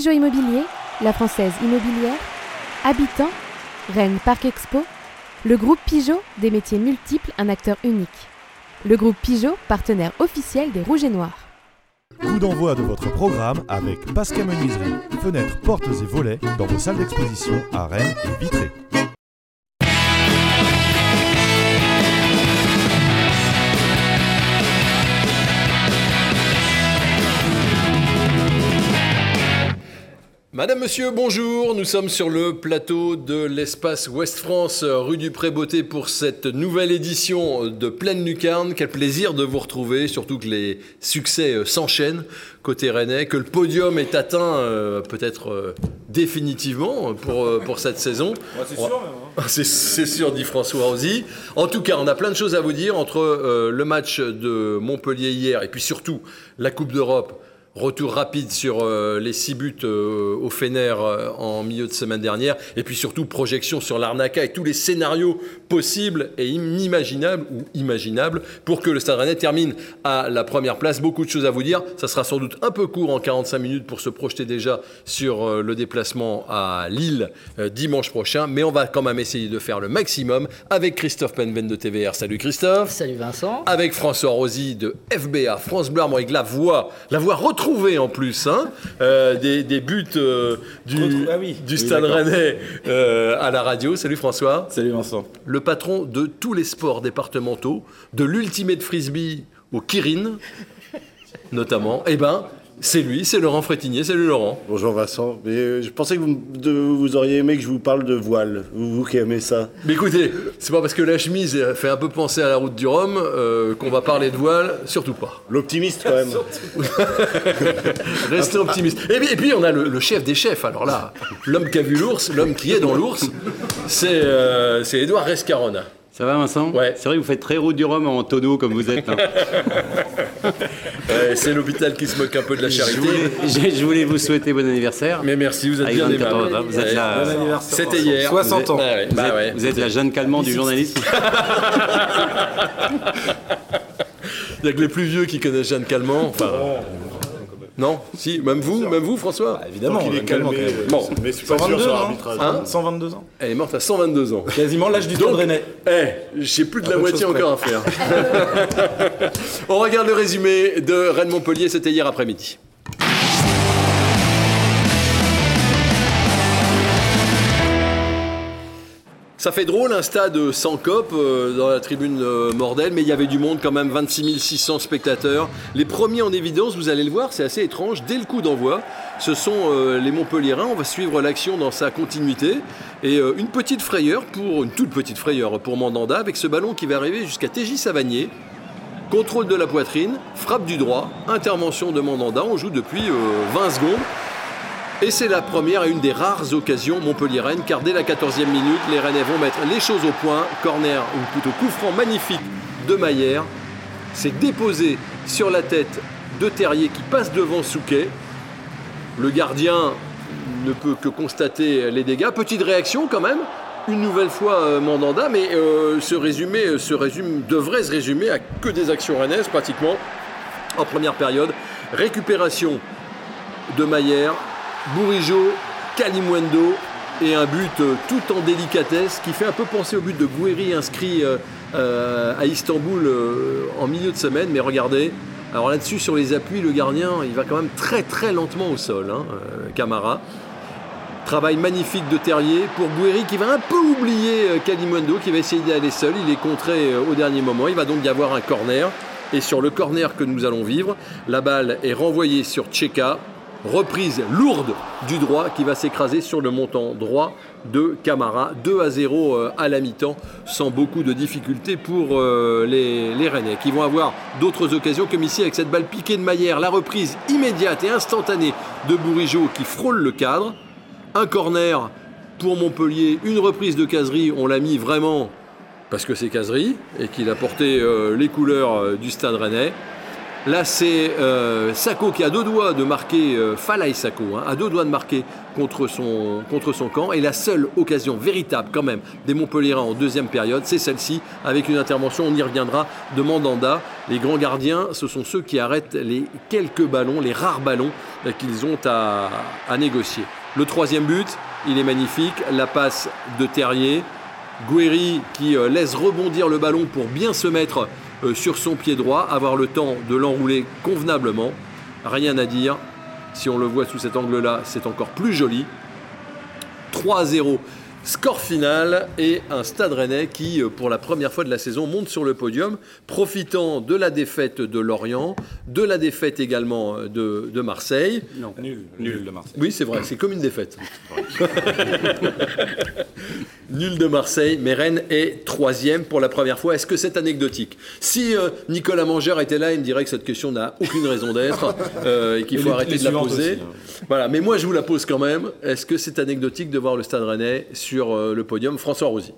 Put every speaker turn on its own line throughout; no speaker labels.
Pigeot Immobilier, la Française Immobilière, Habitant, Rennes Parc Expo, le groupe Pigeot, des métiers multiples, un acteur unique. Le groupe Pigeot, partenaire officiel des Rouges et Noirs.
Coup d'envoi de votre programme avec Pascal Menuiserie, fenêtres, portes et volets dans vos salles d'exposition à Rennes et Vitré.
Madame, Monsieur, bonjour. Nous sommes sur le plateau de l'espace Ouest France, rue du Pré-Beauté, pour cette nouvelle édition de Pleine Lucarne. Quel plaisir de vous retrouver, surtout que les succès euh, s'enchaînent côté rennais, que le podium est atteint euh, peut-être euh, définitivement pour, euh, pour cette saison.
c'est sûr, même. hein.
C'est sûr, dit François Rosy. En tout cas, on a plein de choses à vous dire entre le match de Montpellier hier et puis surtout la Coupe d'Europe. Retour rapide sur euh, les six buts euh, au Fener euh, en milieu de semaine dernière. Et puis surtout, projection sur l'Arnaca et tous les scénarios possibles et inimaginables ou imaginables pour que le Stade Rennais termine à la première place. Beaucoup de choses à vous dire. Ça sera sans doute un peu court en 45 minutes pour se projeter déjà sur le déplacement à Lille dimanche prochain. Mais on va quand même essayer de faire le maximum avec Christophe Penven de TVR. Salut Christophe.
Salut Vincent.
Avec François Rosy de FBA, France Bleu Armorique, la voix, la voix retrouvée en plus, hein, euh, des, des buts euh, du,
ah oui.
du
Oui,
Stade. Rennais euh, à la radio. Salut François.
Salut Vincent.
Le patron de tous les sports départementaux, de l'Ultimate Frisbee au Kirin, notamment, eh ben, c'est lui, c'est Laurent Frétinier. Salut Laurent.
Bonjour Vincent, mais euh, je pensais que vous, de- vous auriez aimé que je vous parle de voile, vous, vous qui aimez ça.
Mais écoutez, c'est pas parce que la chemise fait un peu penser à la route du Rhum euh, qu'on va parler de voile, surtout pas.
L'optimiste quand même.
Restez optimiste. Et puis, et puis, on a le, le chef des chefs. Alors là, l'homme qui a vu l'ours, l'homme qui est dans l'ours, c'est euh, c'est Édouard Rescarona.
Ça va Vincent
Ouais.
C'est vrai que vous faites très route du Rhum en tonneau comme vous êtes. là.
C'est l'hôpital qui se moque un peu de la
je,
charité.
voulais, je- je voulais vous souhaiter bon anniversaire.
Mais merci, vous êtes
Avec
bien
24
aimable.
ans, vous êtes la-
Bon anniversaire.
C'était hier.
60 ans.
Ouais, ouais.
Vous,
Bah
êtes,
ouais.
vous êtes la Jeanne Calment du journalisme.
Il n'y a que les plus vieux qui connaissent Jeanne Calment. Enfin, non Si, même vous, même vous, François
Bah, Évidemment,
Qu'il est calmé.
que-
Bon,
Mais c'est pas sûr
122
sur
ans.
l'arbitrage.
Hein
122 ans.
elle est morte à 122 ans.
Quasiment l'âge du
Donc-
Stade Rennais.
Eh, j'ai plus de la
de
moitié encore à faire. On regarde le résumé de Rennes-Montpellier, c'était hier après-midi. Ça fait drôle, un stade sans cop euh, dans la tribune euh, Mordel, mais il y avait du monde quand même, 26 600 spectateurs. Les premiers en évidence, vous allez le voir, c'est assez étrange, dès le coup d'envoi, ce sont euh, les Montpelliérains. On va suivre l'action dans sa continuité. Et euh, une petite frayeur, pour une toute petite frayeur pour Mandanda, avec ce ballon qui va arriver jusqu'à TJ Savanier. Contrôle de la poitrine, frappe du droit, intervention de Mandanda. On joue depuis euh, 20 secondes. Et c'est la première et une des rares occasions Montpellier-Rennes, car dès la 14e minute, les Rennais vont mettre les choses au point. Corner, ou plutôt coup franc magnifique de Maillère. C'est déposé sur la tête de Terrier qui passe devant Souquet. Le gardien ne peut que constater les dégâts. Petite réaction quand même. Une nouvelle fois euh, Mandanda, mais euh, ce résumé euh, résume, devrait se résumer à que des actions rennaises pratiquement en première période. Récupération de Maillère, Bourigeau, Kalimwendo et un but euh, tout en délicatesse qui fait un peu penser au but de Gouiri inscrit euh, euh, à Istanbul en milieu de semaine. Mais regardez, alors là-dessus sur les appuis, le gardien il va quand même très très lentement au sol, hein, Camara. Travail magnifique de Terrier pour Gouiri qui va un peu oublier Kalimwendo qui va essayer d'aller seul. Il est contré au dernier moment. Il va donc y avoir un corner. Et sur le corner que nous allons vivre, la balle est renvoyée sur Tcheka. Reprise lourde du droit qui va s'écraser sur le montant droit de Camara. 2 à 0 euh, à la mi-temps, sans beaucoup de difficultés pour euh, les, les Rennais, qui vont avoir d'autres occasions comme ici avec cette balle piquée de Maillère. La reprise immédiate et instantanée de Bourigeau qui frôle le cadre. Un corner pour Montpellier, une reprise de caserie, on l'a mis vraiment parce que c'est caserie et qu'il a porté euh, les couleurs du stade rennais. Là, c'est euh, Sako qui a deux doigts de marquer, euh, Falay Sako, hein, a deux doigts de marquer contre son, camp. Et la seule occasion véritable, quand même, des Montpellierins en deuxième période, c'est celle-ci, avec une intervention, on y reviendra, de Mandanda. Les grands gardiens, ce sont ceux qui arrêtent les quelques ballons, les rares ballons euh, qu'ils ont à, négocier. Le troisième but, il est magnifique, la passe de Terrier. Guéry qui euh, laisse rebondir le ballon pour bien se mettre sur son pied droit, avoir le temps de l'enrouler convenablement. Rien à dire. Si on le voit sous cet angle-là, c'est encore plus joli. 3 à 0. Score final et un stade rennais qui, euh, pour la première fois de la saison, monte sur le podium, profitant de la défaite de Lorient, de la défaite également euh, de, de Marseille.
Non.
Nul, nul de Marseille.
Oui, c'est vrai, c'est comme une défaite. Nul de Marseille, mais Rennes est troisième pour la première fois. Est-ce que c'est anecdotique? Si euh, Nicolas Mangeur était là, il me dirait que cette question n'a aucune raison d'être euh, et qu'il
Et
faut
les-
arrêter
les
de la poser.
aussi, hein.
Voilà, mais moi je vous la pose quand même. Est-ce que c'est anecdotique de voir le Stade Rennais sur euh, le podium François Rosy.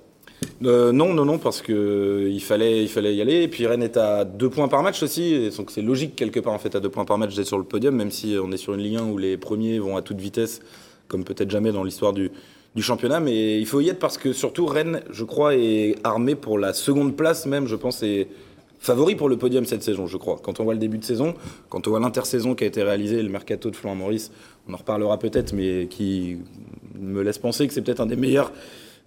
Euh, non, non, non, parce que euh, il fallait, il fallait y aller. Et puis Rennes est à deux points par match aussi, donc c'est logique quelque part en fait à deux points par match d'être sur le podium, même si on est sur une Ligue 1 où les premiers vont à toute vitesse, comme peut-être jamais dans l'histoire du, du championnat. Mais il faut y être parce que surtout Rennes, je crois, est armé pour la seconde place même, je pense, et favori pour le podium cette saison, je crois. Quand on voit le début de saison, quand on voit l'intersaison qui a été réalisée, le mercato de Florent Maurice, on en reparlera peut-être, mais qui me laisse penser que c'est peut-être un des meilleurs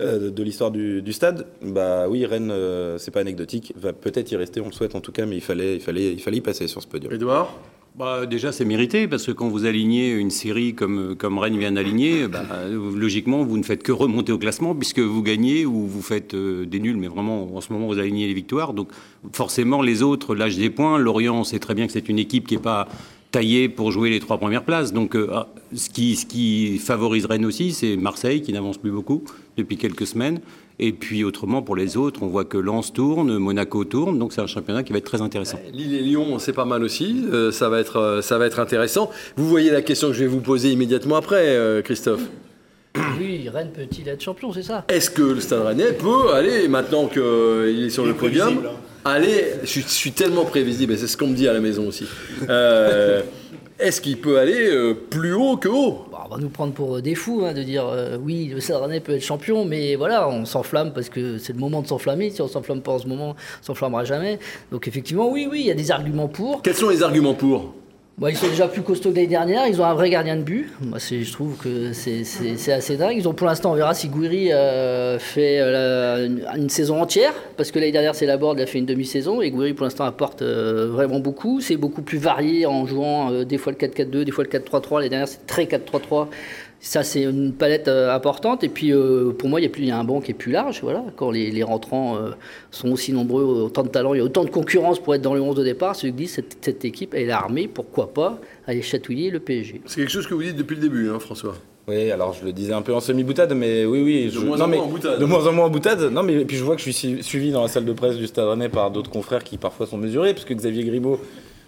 euh, de l'histoire du, du stade. Bah oui, Rennes, euh, c'est pas anecdotique, va peut-être y rester, on le souhaite en tout cas, mais il fallait, il fallait, il fallait y passer sur ce podium.
Edouard
Bah, déjà, c'est mérité, parce que quand vous alignez une série comme, comme Rennes vient d'aligner, bah, logiquement, vous ne faites que remonter au classement, puisque vous gagnez ou vous faites euh, des nuls, mais vraiment, en ce moment, vous alignez les victoires. Donc, forcément, les autres lâchent des points. Lorient, on sait très bien que c'est une équipe qui n'est pas taillée pour jouer les trois premières places. Donc, euh, ah, ce, qui, ce qui favorise Rennes aussi, c'est Marseille, qui n'avance plus beaucoup depuis quelques semaines. Et puis, autrement, pour les autres, on voit que Lens tourne, Monaco tourne, donc c'est un championnat qui va être très intéressant.
Lille et Lyon, c'est pas mal aussi. Euh, ça, va être, euh, ça va être intéressant. Vous voyez la question que je vais vous poser immédiatement après, euh, Christophe.
Oui, Rennes peut-il être champion, c'est ça?
Est-ce que le Stade Rennais peut aller, maintenant qu'il est sur le podium, aller, je suis, je suis tellement prévisible, et c'est ce qu'on me dit à la maison aussi, Euh, est-ce qu'il peut aller euh, plus haut que haut?
Bon, On va nous prendre pour des fous hein, de dire euh, oui, le Stade Rennais peut être champion, mais voilà, on s'enflamme parce que c'est le moment de s'enflammer. Si on s'enflamme pas en ce moment, on s'enflammera jamais. Donc effectivement, oui, oui, il y a des arguments pour.
Quels sont les arguments pour?
Bon, ils sont déjà plus costauds que l'année dernière. Ils ont un vrai gardien de but. Moi, je trouve que c'est- assez dingue. Ils ont pour l'instant, on verra si Gouiri euh, fait euh, la- une, saison entière. Parce que l'année dernière, c'est Laborde, il a fait une demi-saison. Et Gouiri, pour l'instant, apporte euh, vraiment beaucoup. C'est beaucoup plus varié en jouant des fois le 4-4-2, des fois le 4-3-3. L'année dernière, c'est très 4-3-3. Ça, c'est une palette euh, importante. Et puis, euh, pour moi, il y, a plus- il y a un banc qui est plus large. Voilà. Quand les, les rentrants euh, sont aussi nombreux, autant de talent, il y a autant de concurrence pour être dans le 11 de départ. Ce que dit cette, cette équipe, elle est armée, pourquoi pas, aller chatouiller le PSG.
C'est quelque chose que vous dites depuis le début, hein, François.
Oui, alors je le disais un peu en semi-boutade, mais oui, oui. Je,
moins
non,
en
mais,
moins en boutade.
De moins en moins en boutade. Non, mais et puis je vois que je suis su- suivi dans la salle de presse du Stade Rennais par d'autres confrères qui parfois sont mesurés, parce que Xavier Grimaud,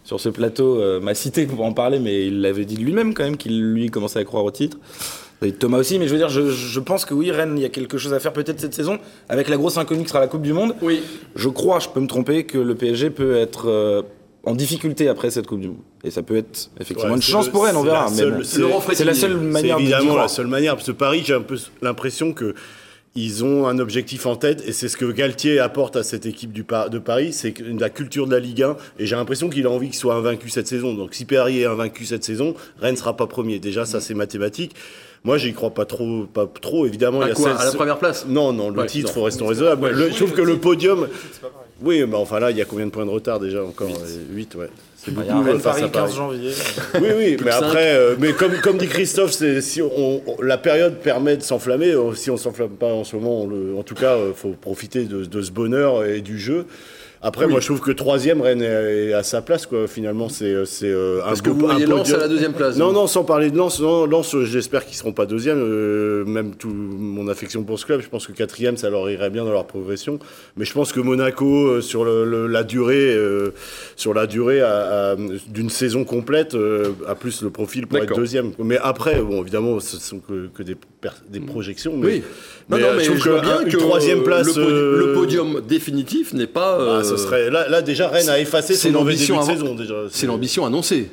sur ce plateau, euh, m'a cité pour en parler, mais il l'avait dit lui-même quand même, qu'il lui commençait à croire au titre. David Thomas aussi, mais je veux dire, je, je pense que oui, Rennes, il y a quelque chose à faire peut-être cette saison, avec la grosse inconnue qui sera la Coupe du Monde.
Oui.
Je crois, je peux me tromper, que le PSG peut être euh, en difficulté après cette Coupe du Monde. Et ça peut être effectivement
Ouais,
une chance
le-
pour Rennes, on verra. bon.
c'est-
la seule.
C'est
manière
évidemment la seule manière. Parce que Paris, j'ai un peu l'impression que ils ont un objectif en tête et c'est ce que Galtier apporte à cette équipe du Par- de Paris, c'est la culture de la Ligue 1 et j'ai l'impression qu'il a envie qu'il soit invaincu cette saison. Donc si Paris est invaincu cette saison, Rennes sera pas premier. Déjà ça c'est mathématique. Moi j'y crois pas trop, pas trop évidemment.
À
il y a
quoi
celle-
À la première place?
Non non le
Ouais,
titre,
non.
faut rester raisonnable. Le- trouve que le podium. Oui, mais enfin là, il y a combien de points de retard déjà encore 8, ouais. C'est
Il y a
beaucoup euh,
Rennes Paris
à Paris.
15 janvier.
Oui, oui, mais après, euh, mais comme, comme dit Christophe, c'est, si on, on- la période permet de s'enflammer. euh, Si on s'enflamme pas en ce moment, on le- en tout cas, il faut profiter de, de ce bonheur et du jeu. Après, moi, je trouve que troisième, Rennes est, à sa place, quoi. Finalement, c'est, c'est euh, un
Est-ce que vous voyez Lens à la deuxième place
Non, non, sans parler de Lens, non, Lens, euh, j'espère qu'ils seront pas deuxième. euh, même tout mon affection pour ce club, je pense que quatrième, ça leur irait bien dans leur progression. Mais je pense que Monaco, euh, sur le- le- la durée, euh, sur la durée d'une saison complète, euh, a plus le profil pour être deuxième. Mais après, bon, évidemment, ce sont que, que des des projections. Mais,
Oui. Non,
mais,
non,
euh,
mais
je
vois
que
bien que
troisième place,
le, podi-
euh,
le podium définitif n'est pas.
bah,
euh,
ce serait là, là déjà Rennes a effacé son mauvais début
l'ambition
de
avant-
saison déjà.
C'est l'ambition annoncée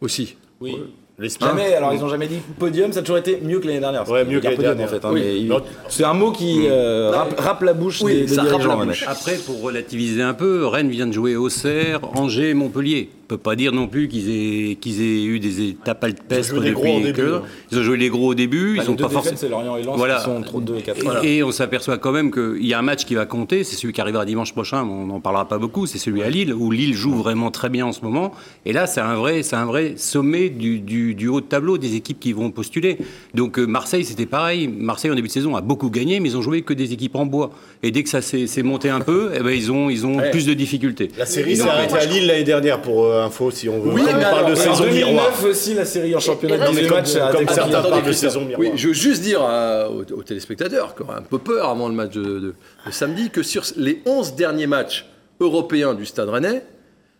aussi.
Oui.
L'espoir.
Jamais, alors ils ont jamais dit podium, ça a toujours été mieux que l'année dernière.
Ouais, mieux que l'année
podium,
dernière.
en fait. hein,
Oui.
C'est un mot qui euh, rappe, rappe la bouche
Oui,
des, des
ça rappe
dirigeants.
la
ouais.
bouche.
Après, pour relativiser un peu, Rennes vient de jouer Auxerre, Angers, Montpellier. On peut pas dire non plus qu'ils aient, qu'ils aient eu des étapes alpestres depuis
gros au début,
que-
hein.
Ils ont joué les gros au début,
Bah,
ils
les
ont
deux
pas forcément.
c'est Lorient et Lens
Voilà.
qui sont trop 2 et 4.
Et, et on s'aperçoit quand même qu'il y a un match qui va compter, c'est celui qui arrivera dimanche prochain, on n'en parlera pas beaucoup, c'est celui à Lille, où Lille joue vraiment très bien en ce moment. Et là, c'est un vrai, c'est un vrai sommet du, du- du haut de tableau des équipes qui vont postuler. Donc euh, Marseille, c'était pareil. Marseille, en début de saison, a beaucoup gagné, mais ils ont joué que des équipes en bois. Et dès que ça s'est monté un peu, eh ben, ils ont, ils ont
Ouais.
plus de difficultés.
La série s'est arrêtée à Lille l'année dernière pour euh, info si on veut.
Oui,
on parle de saison miroir.
2009 aussi, la série en championnat de
mais
18
comme,
matchs.
comme certains parlent de saison miroir.
Oui, je veux juste dire à- aux, aux téléspectateurs qui auraient un peu peur avant le match de, de- de samedi que sur les 11 derniers matchs européens du Stade Rennais,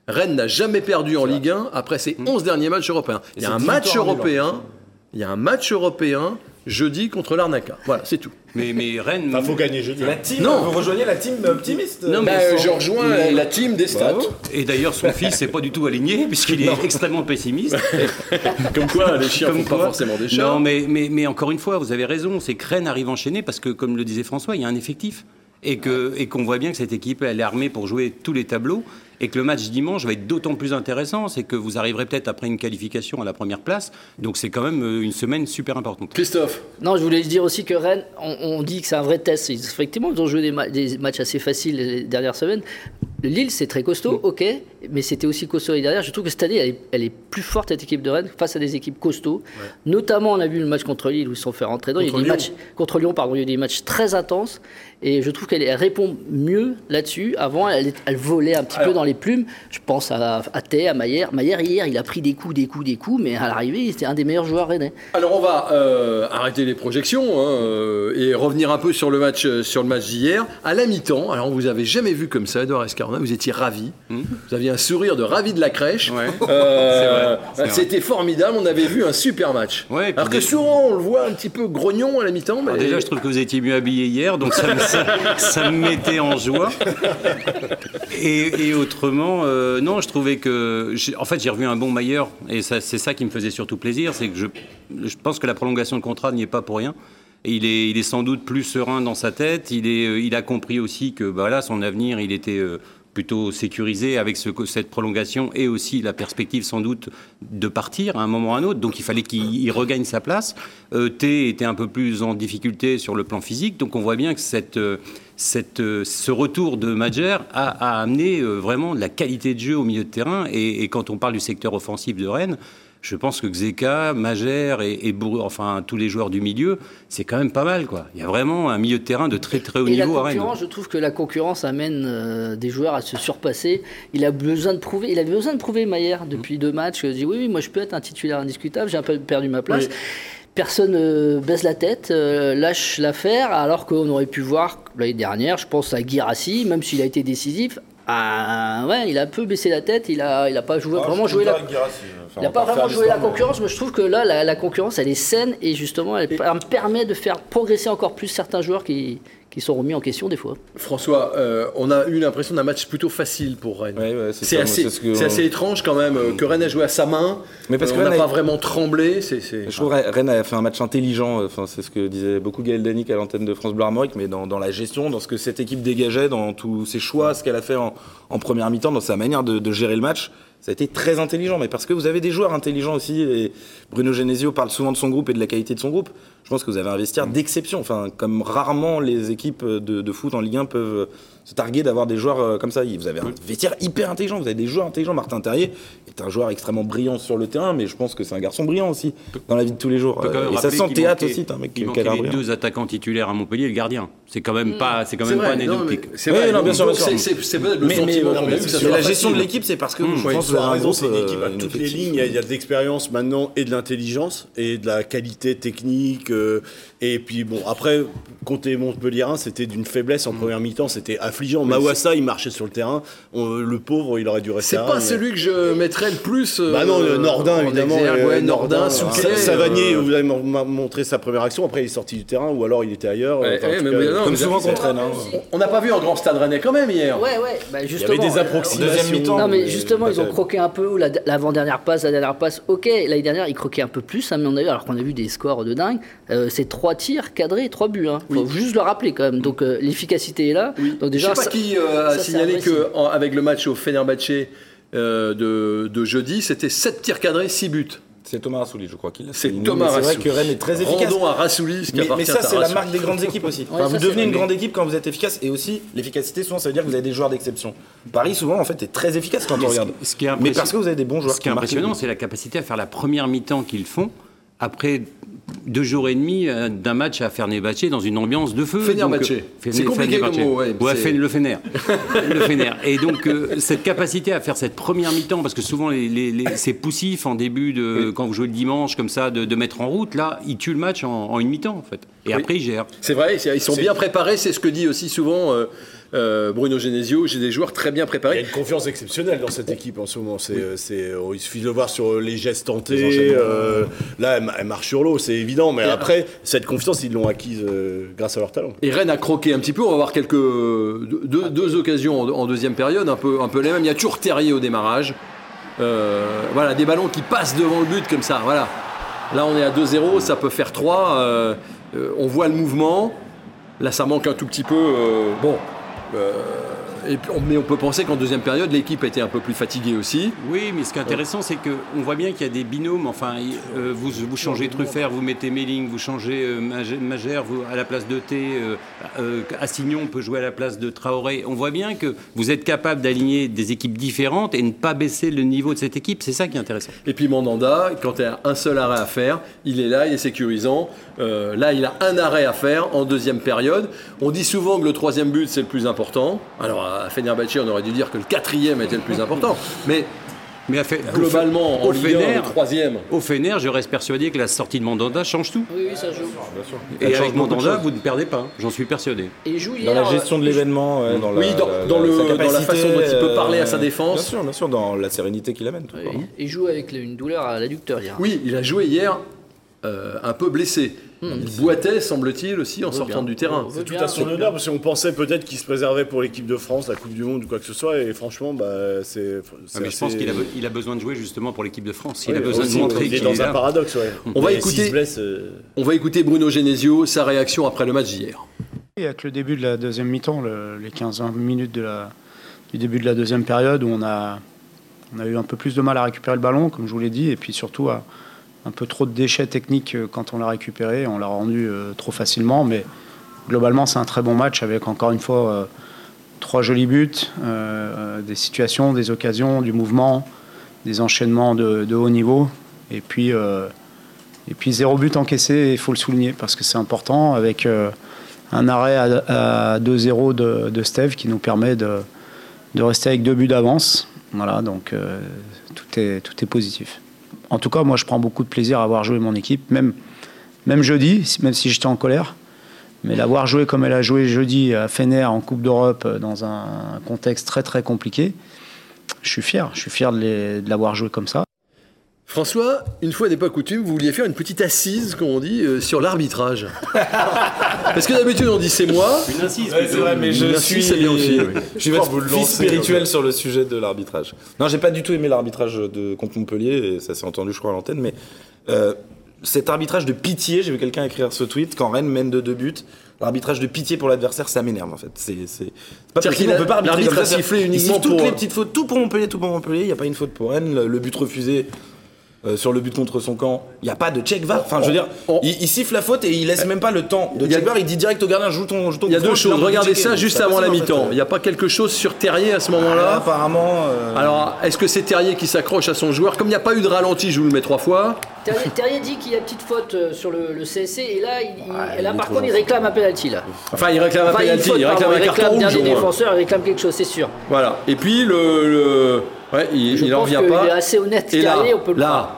Rennes n'a jamais perdu en Ligue 1 après ses 11 derniers matchs européens. Il y a un
10
match européen, il y a un match européen jeudi contre l'Arnaca. Voilà, c'est tout.
mais, mais Rennes.
Enfin, faut gagner jeudi.
La team,
Non.
vous rejoignez la team optimiste
Non, mais
Bah,
sans-
je rejoins
mais-
la team des stats.
Bravo.
Et d'ailleurs, son fils n'est pas du tout aligné, puisqu'il est extrêmement pessimiste.
Comme quoi, les chiens font pas forcément des chats.
Non, mais, mais, mais encore une fois, vous avez raison, c'est que Rennes arrive enchaîné parce que, comme le disait François, il y a un effectif. Et qu'on voit bien que cette équipe, elle est armée pour jouer tous les tableaux. Et que le match dimanche va être d'autant plus intéressant, c'est que vous arriverez peut-être après une qualification à la première place. Donc c'est quand même euh, une semaine super importante.
Christophe,
Non, je voulais dire aussi que Rennes, on, on dit que c'est un vrai test. Effectivement, ils ont joué des, ma- des matchs assez faciles les dernières semaines. Lille, c'est très costaud, ok, mais c'était aussi costaud les dernières. Je trouve que cette année, elle est, elle est plus forte, cette équipe de Rennes, face à des équipes costauds. Notamment, on a vu le match contre Lille où ils se sont fait rentrer dedans. Il y a
Contre
des
Lyon.
matchs contre Lyon, pardon, il y a eu des matchs très intenses. Et je trouve qu'elle elle répond mieux là-dessus. Avant, elle, volait un petit peu dans les plumes. Je pense à, à Thé, à Maillère. Maillère, hier, il a pris des coups, des coups, des coups, mais à l'arrivée, il était un des meilleurs joueurs rennais.
Alors on va euh, arrêter les projections hein, euh, et revenir un peu sur le match euh, sur le match d'hier. À la mi-temps, alors on vous avait jamais vu comme ça, Edouard Escarna, vous étiez ravi. Vous aviez un sourire de ravi de la crèche.
Hmm. Ouais.
Euh,
C'est vrai, c'est
C'était formidable, on avait vu un super match.
Ouais,
alors que
des-
souvent on le voit un petit peu grognon à la mi-temps. Mais...
Déjà, je trouve que vous étiez mieux habillé hier, donc ça, me- ça- ça me mettait en joie. Et, et autrement, euh, non, je trouvais que. En fait, j'ai revu un bon Mailleur, et c'est ça qui me faisait surtout plaisir. C'est que je, je pense que la prolongation de contrat n'y est pas pour rien. Il, est, il est sans doute plus serein dans sa tête. Il, est, euh, il a compris aussi que bah, voilà, son avenir, il était. euh, plutôt sécurisé avec ce, cette prolongation et aussi la perspective sans doute de partir à un moment ou à un autre. Donc il fallait qu'il il regagne sa place. Euh, T était un peu plus en difficulté sur le plan physique. Donc on voit bien que cette, euh, euh, ce retour de Madjer a, amené vraiment de la qualité de jeu au milieu de terrain. Et quand on parle du secteur offensif de Rennes, je pense que Xeka, Magère et, et Bourg- enfin tous les joueurs du milieu, c'est quand même pas mal quoi. Il y a vraiment un milieu de terrain de très très haut
Et la
niveau à Rennes.
concurrence, je trouve que la concurrence amène euh, des joueurs à se surpasser. Il a besoin de prouver, il avait besoin de prouver Maillère depuis deux matchs. Il dit oui, oui, moi je peux être un titulaire indiscutable. J'ai un peu perdu ma place.
Oui.
Personne euh, baisse la tête, euh, lâche l'affaire, alors qu'on aurait pu voir l'année dernière, je pense à Guirassi, même s'il a été décisif. Ah, ouais, il a un peu baissé la tête, il a, il a pas joué, vraiment joué la, il n'a pas vraiment joué la concurrence, mais je trouve que là, la, la concurrence, elle est saine et justement, elle, per- permet de faire progresser encore plus certains joueurs qui, qui sont remis en question des fois.
François, euh, on a eu l'impression d'un match plutôt facile pour Rennes.
Ouais, ouais, c'est
assez,
ce
étrange quand même euh, que Rennes a joué à sa main.
Mais parce
Euh,
que
on n'a
Rennes
pas
a-
vraiment tremblé.
Je trouve que Rennes a fait un match intelligent, enfin, c'est ce que disait beaucoup Gaël Danic à l'antenne de France Bleu Armorique, mais dans, dans la gestion, dans ce que cette équipe dégageait, dans tous ses choix, ce qu'elle a fait en, en première mi-temps, dans sa manière de, de gérer le match, ça a été très intelligent. Mais parce que vous avez des joueurs intelligents aussi, et Bruno Genesio parle souvent de son groupe et de la qualité de son groupe, je pense que vous avez un vestiaire d'exception, enfin, comme rarement les équipes de, de foot en Ligue 1 peuvent se targuer d'avoir des joueurs euh, comme ça. Vous avez un vestiaire hyper intelligent, vous avez des joueurs intelligents. Martin Terrier est un joueur extrêmement brillant sur le terrain, mais je pense que c'est un garçon brillant aussi dans la vie de tous les jours. Euh, Et ça sent théâtre aussi, un mec qui
les deux attaquants titulaires à Montpellier et le gardien. C'est quand même pas, c'est quand
c'est
même pas anecdotique.
c'est vrai.
non, bien sûr,
c'est, le
euh, la gestion de l'équipe, c'est parce que
Mmh,
je pense
raison, c'est une équipe à
euh,
toutes les lignes. Il y a- il y a de l'expérience maintenant et de l'intelligence et de la qualité technique. Et puis bon, après, côté Montpellier, c'était d'une faiblesse en première mi-temps. C'était affligeant. Mawassa, il marchait sur le terrain. On- le pauvre, il aurait dû rester.
C'est pas
mais-
celui que je mettrais le plus. euh,
Bah non, euh, Nordin,
en
évidemment.
exergue,
euh,
ouais, Nordin, Souquet.
Sa- Savanier,
euh,
vous avez montré sa première action. Après, il est sorti du terrain ou alors il était ailleurs.
Ouais, ouais, mais
cas,
non,
Comme
mais
souvent contre Rennes. hein.
On n'a pas vu en grand stade rennais quand même hier.
Ouais, ouais, bah
Il y
justement.
avait des approximations.
deuxième mi-temps,
Non mais
mais
justement ils ont croqué un peu ou la- l'avant-dernière passe, la dernière passe, ok l'année dernière ils croquaient un peu plus hein, mais on a eu alors qu'on a vu des scores de dingue, euh, c'est trois tirs cadrés, trois buts, hein. faut juste le rappeler quand même, donc euh, l'efficacité est là, donc déjà
je sais pas
ça-
qui euh, a
ça,
signalé que en- avec le match au Fenerbahçe euh, de, de jeudi, c'était 7 tirs cadrés, 6 buts.
C'est Thomas Rassouli, je crois qu'il
C'est Thomas
mais C'est vrai
Rassouli.
que Rennes est très efficace.
Rendons à Rassoulis, ce qui
Mais,
appartient
mais ça, c'est la
Rassouli.
marque des grandes équipes aussi. Enfin, vous devenez une grande équipe quand vous êtes efficace. Et aussi, l'efficacité, souvent, ça veut dire que vous avez des joueurs d'exception. Paris, souvent, en fait, est très efficace quand on regarde.
ce qui est
Mais parce que vous avez des bons joueurs
Ce qui est impressionnant, c'est la capacité à faire la première mi-temps qu'ils font après deux jours et demi euh, d'un match à Fenerbahçe dans une ambiance de feu.
Fenerbahçe.
Donc, euh,
C'est compliqué comme mot, ouais,
Ouais, le Fener. le Fener. Et donc, euh, cette capacité à faire cette première mi-temps, parce que souvent, les, les- les- c'est poussif en début, de, quand vous jouez le dimanche, comme ça, de, de mettre en route. Là, ils tuent le match en, en une mi-temps, en fait. Et après, ils gèrent.
C'est vrai, ils sont bien préparés, c'est ce que dit aussi souvent euh, euh, Bruno Genesio. J'ai des joueurs très bien
Il y a
préparés.
une confiance exceptionnelle dans cette équipe en ce moment. C'est, c'est, euh, il suffit de le voir sur euh, les gestes tentés.
Les
euh, là, elle, ma- elle marche sur l'eau, c'est évident. Mais après, cette confiance, ils l'ont acquise grâce à leur talent.
Et Rennes a croqué un petit peu. On va voir quelques deux, deux- occasions en, en deuxième période, un peu, un peu les mêmes. Il y a toujours Terrier au démarrage. Euh, voilà, des ballons qui passent devant le but comme ça. Voilà. Là, on est à 2-0, ça peut faire 3. euh, euh, on voit le mouvement. Là, ça manque un tout petit peu. bon. Euh, et puis, on- mais on peut penser qu'en deuxième période, l'équipe était un peu plus fatiguée aussi.
Oui, mais ce qui est intéressant, c'est qu'on voit bien qu'il y a des binômes. Enfin, euh, vous, vous changez Truffert, vous mettez Melling, vous changez euh, Magé- Magère vous, à la place de T. Euh, euh, Assignon peut jouer à la place de Traoré. On voit bien que vous êtes capable d'aligner des équipes différentes et ne pas baisser le niveau de cette équipe. C'est ça qui est intéressant.
Et puis Mandanda, quand il y a un seul arrêt à faire, il est là, il est sécurisant. Euh, là, il a un arrêt à faire en deuxième période. On dit souvent que le troisième but, c'est le plus important. Alors, à Fenerbahçe, on aurait dû dire que le quatrième était le plus important. Mais
Mais fait-
globalement,
au
en Ligue 1,
Fener,
le troisième.
au Fener, je reste persuadé que la sortie de Mandanda change tout.
Oui, oui, ça joue.
Et
Elle change
avec Mandanda, vous ne perdez pas. J'en suis persuadé.
Et il joue
Dans
hier,
la
euh,
gestion de l'événement, dans la,
Oui, dans-
la-
dans
la-
le-
sa
dans la façon dont il peut parler à sa
euh,
défense.
Bien sûr, bien sûr, dans la sérénité qu'il amène. tout
oui,
simplement.
il joue avec une douleur à l'adducteur hier.
Oui, il a joué hier euh, un peu blessé. Il boitait, semble-t-il, aussi en sortant du terrain.
Veut
Tout à son honneur, parce qu'on pensait peut-être qu'il se préservait pour l'équipe de France, la Coupe du Monde ou quoi que ce soit. Et franchement, bah, c'est.
Ah,
c'est
mais je pense qu'il a, be- il a besoin de jouer justement pour l'équipe de France. Il
Oui,
a besoin
aussi,
de montrer
il est
qu'il
dans
est
un paradoxe, ouais.
On va
Et
écouter-
s'il se blesse, euh,
On va écouter Bruno Genesio, sa réaction après le match d'hier.
Il n'y a que le début de la deuxième mi-temps, le- les 15-20 minutes de la, du début de la deuxième période, où on a, on a eu un peu plus de mal à récupérer le ballon, comme je vous l'ai dit, et puis surtout à- un peu trop de déchets techniques euh, quand on l'a récupéré. On l'a rendu euh, trop facilement, mais globalement, c'est un très bon match avec encore une fois euh, trois jolis buts, des situations, des occasions, du mouvement, des enchaînements de, haut niveau, et puis. et puis zéro but encaissé, il faut le souligner parce que c'est important avec un arrêt à, à 2-0 de, Steve qui nous permet de, de rester avec deux buts d'avance. Voilà, donc tout, est, tout est positif. En tout cas, moi je prends beaucoup de plaisir à avoir joué mon équipe, même, jeudi, même si j'étais en colère. Mais l'avoir joué comme elle a joué jeudi à Fener en Coupe d'Europe euh, dans un contexte très très compliqué, je suis fier. Je suis fier de l'avoir joué comme ça.
François, une fois n'est pas coutume, vous vouliez faire une petite assise, comme on dit, euh, sur l'arbitrage. Parce que d'habitude on dit c'est moi.
Une.
Ouais, c'est vrai, mais je suis,
c'est bien aussi, oui.
je suis votre
que vous le
fils
lancez,
spirituel sur le sujet de l'arbitrage. Non, j'ai pas du tout aimé l'arbitrage de contre Montpellier, et ça s'est entendu, je crois, à l'antenne, mais euh, cet arbitrage de pitié, j'ai vu quelqu'un écrire ce tweet, quand Rennes mène de deux buts, l'arbitrage de pitié pour l'adversaire, ça m'énerve en fait. C'est c'est- c'est pas
C'est-à-dire
possible, on peut pas arbitrer comme ça. Il
uniquement
siffle toutes
pour-
les petites fautes, tout pour Montpellier, tout pour Montpellier, il n'y a pas une faute pour Rennes, le, le but refusé. Euh, sur le but contre son camp, il n'y a pas de check VAR. Enfin, je veux dire,
on-
il, il siffle la faute et il laisse même pas le temps de check VAR. Il dit direct au gardien, joue ton, joue ton
Il y a deux choses. Regardez ça juste avant la
possible, en fait.
mi-temps. Il n'y a pas quelque chose sur Terrier à ce moment-là
Là, apparemment. euh,
Alors, est-ce que c'est Terrier qui s'accroche à son joueur Comme il n'y a pas eu de ralenti, je vous le mets trois fois.
Terrier, Terrier dit qu'il y a petite faute euh, sur le, le CSC et là, il,
Ouais,
là par contre, il réclame un penalty là.
Enfin, il réclame un
Enfin,
penalty,
faute,
il réclame
pardon,
un
il
carton
réclame bien
rouge.
des défenseurs, il réclame quelque chose, c'est sûr.
Voilà. Et puis, le. le- Ouais, il,
Je
il en
pense
revient
qu'il
pas.
est assez honnête,
Et là,
on peut le
là,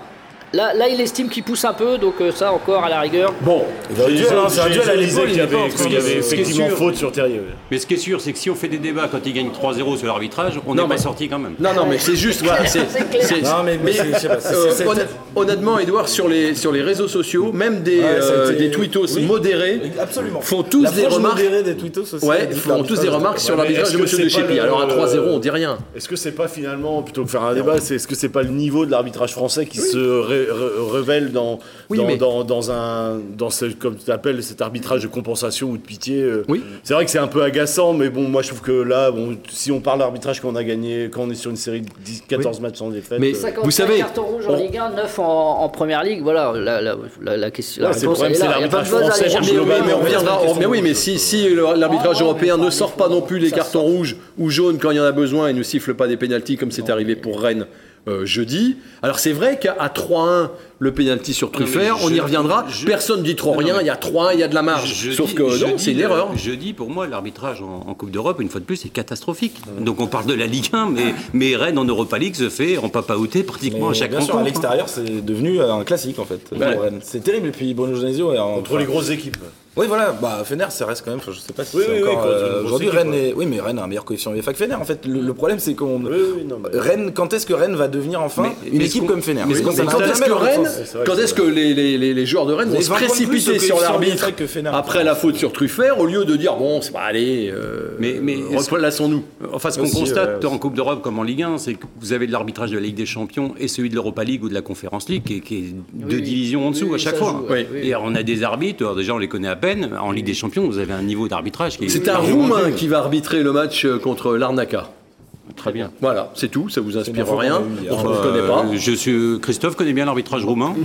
Là, là, il estime qu'il pousse un peu, donc euh, ça encore à la rigueur.
Bon,
C'est un duel, à l'épaule,
qu'il
il
y avait, y effectivement faute sur Terrier.
Mais ce qui est sûr, c'est que si on fait des débats quand il gagne 3-0 sur l'arbitrage, on n'est
mais-
pas sorti quand même.
non, non, mais c'est juste, Euh, honnêtement, Edouard, sur les, sur les réseaux sociaux, même des,
Ouais,
euh, des tweetos
oui.
modérés
Absolument.
font tous
La
des remarques.
modérée des tweetos aussi.
Ouais,
dit que
font tous
l'arbitrage
des
était
remarques
pas
sur l'arbitrage de
c'est
de Chépi. Alors à 3-0, on dit rien.
Est-ce que c'est pas finalement, plutôt que faire un débat, c'est est-ce que c'est pas le niveau de l'arbitrage français qui se révèle dans,
Oui,
dans,
mais-
dans, dans un dans ce comme tu appelles cet arbitrage de compensation ou de pitié euh,
Oui.
C'est vrai que c'est un peu agaçant, mais bon, moi je trouve que là, bon, si on parle d'arbitrage quand on a gagné, quand on est sur une série de 10, 14 matchs sans défaite,
Mais-
euh,
55
Vous savez,
cartons rouges en
on-
Ligue 1, 9 en, en Première Ligue. Voilà, la, la, la, la question.
Ouais,
la
c'est le problème, c'est l'arbitrage français
Mais, oui, mais oui, si, si l'arbitrage
Ah,
européen ne sort pas non plus les cartons rouges ou jaunes quand il y en a besoin et ne siffle pas des pénalties comme c'est arrivé pour Rennes euh, jeudi. Alors c'est vrai qu'à 3-1, le pénalty sur Truffert, on y reviendra.
je-
Personne ne dit trop
Non,
rien. Il y a 3-1, il y a de la marge.
Je
Sauf que
je
non,
dis,
c'est une
euh,
erreur.
Je dis, pour moi, l'arbitrage en, en Coupe d'Europe, une fois de plus, c'est catastrophique. Donc on parle de la Ligue 1, mais, mais Rennes en Europa League se fait en papa-outé pratiquement
Mais
à chaque
bien sûr, à
rencontre.
l'extérieur, c'est devenu un classique en fait. C'est terrible. Et puis Bruno Genesio est en-
contre les grosses équipes.
Oui, voilà. Bah, Fener, ça reste quand même. Je sais pas si
Oui,
c'est
oui,
encore. euh, Aujourd'hui, Rennes est. Oui, mais Rennes a un meilleur coefficient UEFA que Fener. En fait, le, le problème, c'est qu'on.
Oui, oui, non, mais-
Rennes, quand est-ce que Rennes va devenir enfin
Mais-
une
mais
équipe
qu'on-
comme Fener
mais qu'on-
Quand est-ce que Rennes, quand est-ce que les, les- les- les joueurs de Rennes vont se
20 points de plus de
précipiter sur l'arbitre après la faute sur Truffert au lieu de dire bon, c'est pas aller, euh,
Mais-
replaçons-nous.
Enfin, ce qu'on
Aussi,
constate en Coupe d'Europe comme en Ligue 1, c'est que vous avez de l'arbitrage de la Ligue des Champions et celui de l'Europa League ou de la Conference League, qui est, deux divisions en dessous à chaque fois. Et on a des arbitres, déjà on les connaît à peine. En Ligue des Champions, vous avez un niveau d'arbitrage qui est.
C'est un Roumain qui va arbitrer le match euh, contre l'Arnaca.
Très bien.
Voilà, c'est tout, ça vous inspire rien, on ne le connaît pas.
Euh, je suis, Christophe connaît bien l'arbitrage roumain.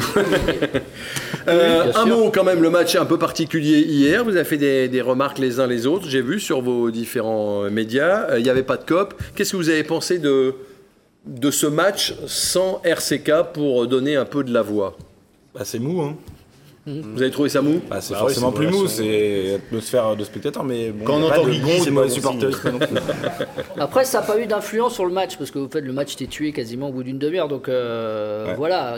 Euh, un mot quand même, le match est un peu particulier hier. Vous avez fait des, des remarques les uns les autres, j'ai vu sur vos différents euh, médias. Euh, Il n'y avait pas de COP. Qu'est-ce que vous avez pensé de, de ce match sans RCK pour donner un peu de la voix?
Bah, c'est mou, hein.
Vous avez trouvé ça mou
Bah, c'est
Bah
forcément plus mou, c'est atmosphère de spectateur, mais bon,
Quand on entend Guigui, c'est pas
plus.
Après, ça n'a pas eu d'influence sur le match parce que au fait, le match était tué quasiment au bout d'une demi-heure. Donc euh,
Ouais.
voilà,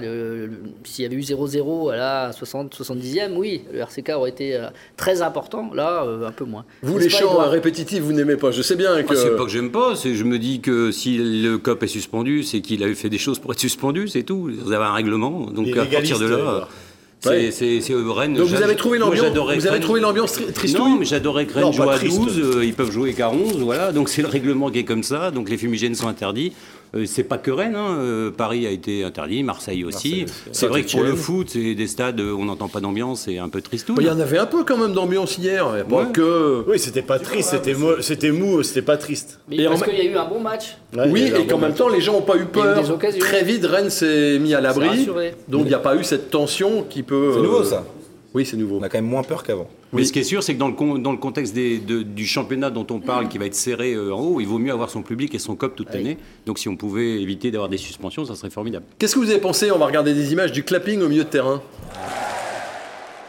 s'il y avait eu 0-0 à la 60, 70e, oui, le RCK aurait été euh, très important. Là, euh, un peu moins.
Vous, les chants répétitifs, vous n'aimez pas. Je sais bien que.
Ah, c'est pas que j'aime pas, c'est je me dis que si le COP est suspendu, c'est qu'il a fait des choses pour être suspendu, c'est tout. Vous avez un règlement, donc à partir de là,
Ouais.
c'est- Rennes.
Donc vous avez trouvé l'ambiance Vous avez trouvé l'ambiance tri- tristouille
Non, mais j'adorais que Rennes joue à
triste.
12, euh, ils peuvent jouer qu'à 11, voilà, donc c'est le règlement qui est comme ça, donc les fumigènes sont interdits. Euh, c'est pas que Rennes, hein, euh, Paris a été interdit, Marseille aussi. C'est vrai que pour le foot, c'est des stades où on n'entend pas d'ambiance, c'est un peu.
Bah, Il y en avait un peu quand même d'ambiance hier. Pas
Ouais.
que.
Oui, c'était pas triste, c'était mo- c'était mou, c'était pas triste.
Mais
Et
parce
en-
qu'il y a eu un bon match.
Ouais,
oui, et qu'en
bon
même temps, les gens n'ont pas eu peur. Très vite, Rennes s'est mis à l'abri. Donc il n'y a pas eu cette tension qui peut.
C'est
euh,
nouveau ça.
Oui, c'est nouveau.
On a quand même moins peur qu'avant.
Mais ce qui est sûr, c'est que dans le, con- dans le contexte des- de- du championnat dont on parle, qui va être serré euh, en haut, il vaut mieux avoir son public et son COP toute l'année. Donc si on pouvait éviter d'avoir des suspensions, ça serait formidable.
Qu'est-ce que vous avez pensé On va regarder des images du clapping au milieu de terrain?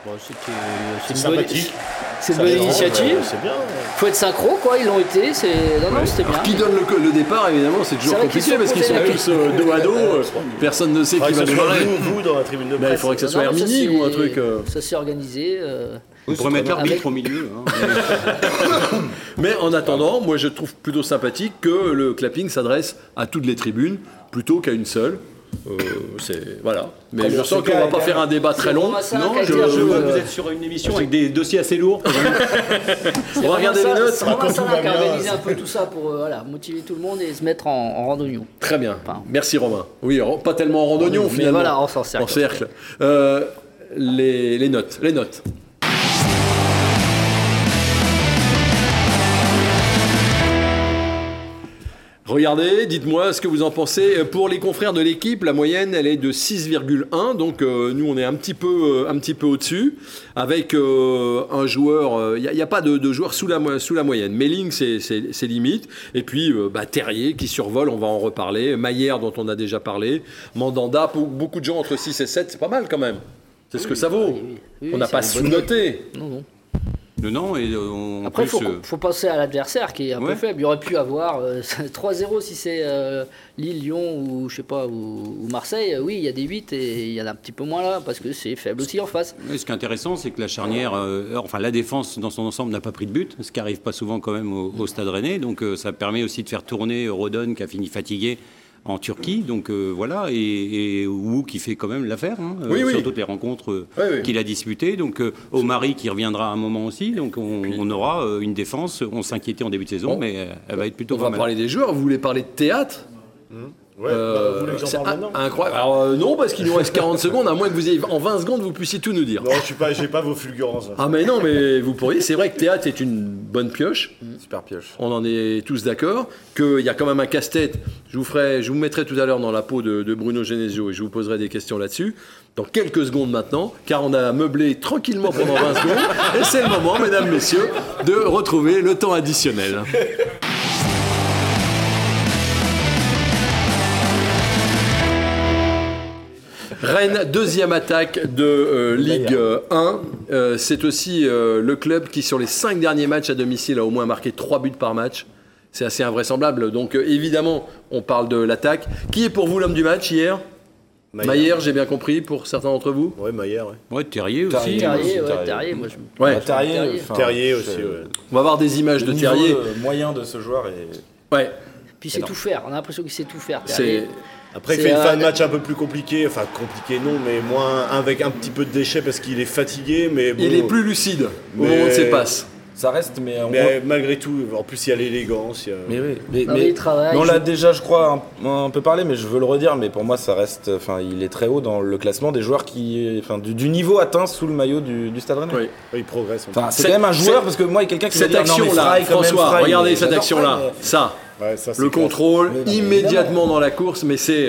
Bon, c'était-
C'est
bonne,
sympathique.
C'est une bonne initiative.
C'est bien.
faut être synchro, quoi. Ils l'ont été. C'est non, non, c'était bien.
Alors, qui donne le, le départ, évidemment, c'est toujours
C'est vrai qu'ils
compliqué parce qu'ils
sont
tous euh, dos à dos. euh, Personne ne sait qui va démarrer.
vous, dans la tribune de
Ben, il
presse.
faudrait que ce soit Hermini ou un
c'est-
truc. euh.
Ça s'est organisé.
On pourrait mettre l'arbitre
Avec-
au milieu. hein.
Mais en attendant, moi je trouve plutôt sympathique que le clapping s'adresse à toutes les tribunes plutôt qu'à une seule. Euh, c'est voilà. Mais
Comme
je sens qu'on va
est
pas faire un débat très long. Non, je,
Je vois que vous êtes sur une émission avec des dossiers assez lourds.
on va regarder les notes.
C'est Romain
Quand tout
Salin
va
qui a
bien,
organisé un peu tout ça pour euh, voilà, motiver tout le monde et se mettre en, en randonnion.
Très bien.
Enfin.
Merci Romain. Oui, pas tellement en randonnion
Mais
finalement.
voilà, en cercle.
En cercle. Euh, les, les notes. Les notes. Regardez, dites-moi ce que vous en pensez. Pour les confrères de l'équipe, la moyenne, elle est de 6,1. Donc euh, nous, on est un petit peu, euh, un petit peu au-dessus. Avec euh, un joueur, il n'y a, pas de, de joueur sous la, mo- sous la moyenne. Melling, c'est- limite. Et puis euh, bah, Terrier qui survole, on va en reparler. Maillère, dont on a déjà parlé. Mandanda, pour beaucoup de gens entre 6 et 7, c'est pas mal quand même. C'est ce que ça vaut. on n'a pas sous-noté.
Non, non.
Non, non, et euh, on,
Après, il faut,
euh,
faut penser à l'adversaire qui est un peu faible. Il aurait pu avoir euh, 3-0 si c'est euh, Lille, Lyon ou je sais pas ou, ou Marseille. Euh, Oui, il y a des 8 et il y en a un petit peu moins là parce que c'est faible aussi en face.
Oui, ce qui est intéressant, c'est que la charnière, euh, enfin la défense dans son ensemble n'a pas pris de but, ce qui arrive pas souvent quand même au, au Stade Rennais. Donc euh, ça permet aussi de faire tourner Rodon qui a fini fatigué en Turquie. Donc euh, voilà, et, et Wu qui fait quand même l'affaire hein, euh,
Oui,
sur toutes les rencontres euh,
Oui, oui.
qu'il a disputées. Donc euh, Omari qui reviendra à un moment aussi. Donc on, on aura euh, une défense. On s'inquiétait en début de saison,
Bon.
mais euh, elle va être plutôt
On va
mal.
parler des joueurs. Vous voulez parler de théâtre?
Ouais,
Euh,
bah, vous voulez que j'en
c'est
parle
in-
maintenant
incroyable. Alors euh, non, parce qu'il nous reste 40 secondes, à moins que vous ayez en 20 secondes, vous puissiez tout nous dire.
Non, je suis pas, j'ai pas vos fulgurances.
Ah mais non, mais vous pourriez. C'est vrai que théâtre est une bonne pioche.
Super pioche.
On en est tous d'accord. Qu'il y a quand même un casse-tête. Je vous ferai, je vous mettrai tout à l'heure dans la peau de, de Bruno Genesio et je vous poserai des questions là-dessus. Dans quelques secondes maintenant, car on a meublé tranquillement pendant 20 secondes. Et c'est le moment, mesdames, messieurs, de retrouver le temps additionnel. Rennes, deuxième attaque de euh, Ligue euh, 1. Euh, c'est aussi euh, le club qui, sur les cinq derniers matchs à domicile, a au moins marqué trois buts par match. C'est assez invraisemblable. Donc, euh, évidemment, on parle de l'attaque. Qui est pour vous l'homme du match hier? Maillère, j'ai bien compris, pour certains d'entre vous?
Ouais, Maillère, ouais.
Ouais, Terrier aussi.
Terrier.
Terrier, ouais,
Terrier.
Terrier, moi je.
Ouais.
Terrier,
Terrier.
enfin,
Terrier
c'est-
aussi, ouais.
On va voir des images de
Le niveau,
Terrier.
euh, moyen de ce joueur est.
Ouais,
Puis c'est tout faire. On a l'impression qu'il sait tout faire.
c'est.
Terrier.
Après, il fait une
euh,
fin de match un peu plus compliquée. Enfin, compliqué non, mais moins avec un petit peu de déchets parce qu'il est fatigué. Mais bon,
Il est plus lucide au
Mais-
moment de ses passes.
Ça reste, mais on
Mais malgré tout, en plus, il y a l'élégance. il y a-
Mais oui, mais,
Non,
mais-
mais il travaille,
mais on l'a déjà, je crois, un, un peu parlé, mais je veux le redire. Mais pour moi, ça reste, enfin, il est très haut dans le classement des joueurs qui, enfin, du, du niveau atteint sous le maillot du, du Stade Rennais.
Oui.
il progresse. en
Enfin, c'est quand même un joueur parce que moi, il y a quelqu'un qui
Cette
dire, non, mais
action-là,
Fry, quand même,
François,
Fry,
regardez cette
j'adore
action-là.
Fry,
Ça.
Ouais, ça, c'est
le contrôle immédiatement dans la course, mais c'est.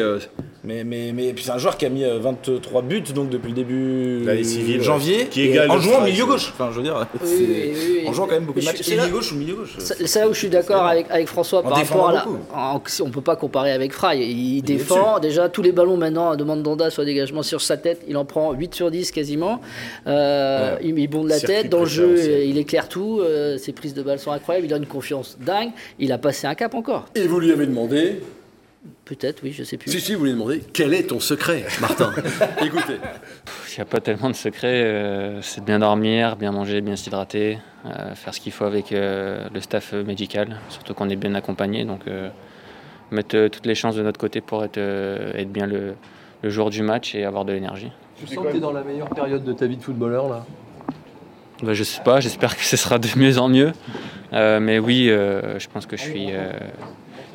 Euh,
Mais, mais, mais puis c'est un joueur qui a mis euh, 23 buts donc depuis le début
civile,
de janvier.
Qui égale
en jouant milieu gauche. Enfin, je veux dire,
Oui, oui, oui, oui.
en jouant quand même beaucoup de matchs.
là-
Milieu gauche ou milieu gauche.
C'est c'est là où je suis d'accord avec, avec François par rapport à la. en- on peut pas comparer avec Fry. Il, défend. Déjà, tous les ballons maintenant de Mandanda sur dégagement sur sa tête. Il en prend 8 sur 10 quasiment. Euh,
Ouais.
il, il bonde la
Circuit
tête. Dans le jeu, il éclaire tout. euh, ses prises de balles sont incroyables. Il a une confiance dingue. Il a passé un cap encore.
Et vous lui avez demandé.
Peut-être, oui, je sais plus.
Si, si, vous lui demandé quel est ton secret, Martin Écoutez.
Il n'y a pas tellement de secret. euh, c'est de bien dormir, bien manger, bien s'hydrater, euh, faire ce qu'il faut avec euh, le staff médical, surtout qu'on est bien accompagné. Donc, euh, mettre euh, toutes les chances de notre côté pour être, euh, être bien le, le jour du match et avoir de l'énergie.
Tu sens que tu es dans la meilleure période de ta vie de footballeur, là?
Bah, je sais pas, j'espère que ce sera de mieux en mieux. Euh, mais oui, euh, je pense que je suis, euh,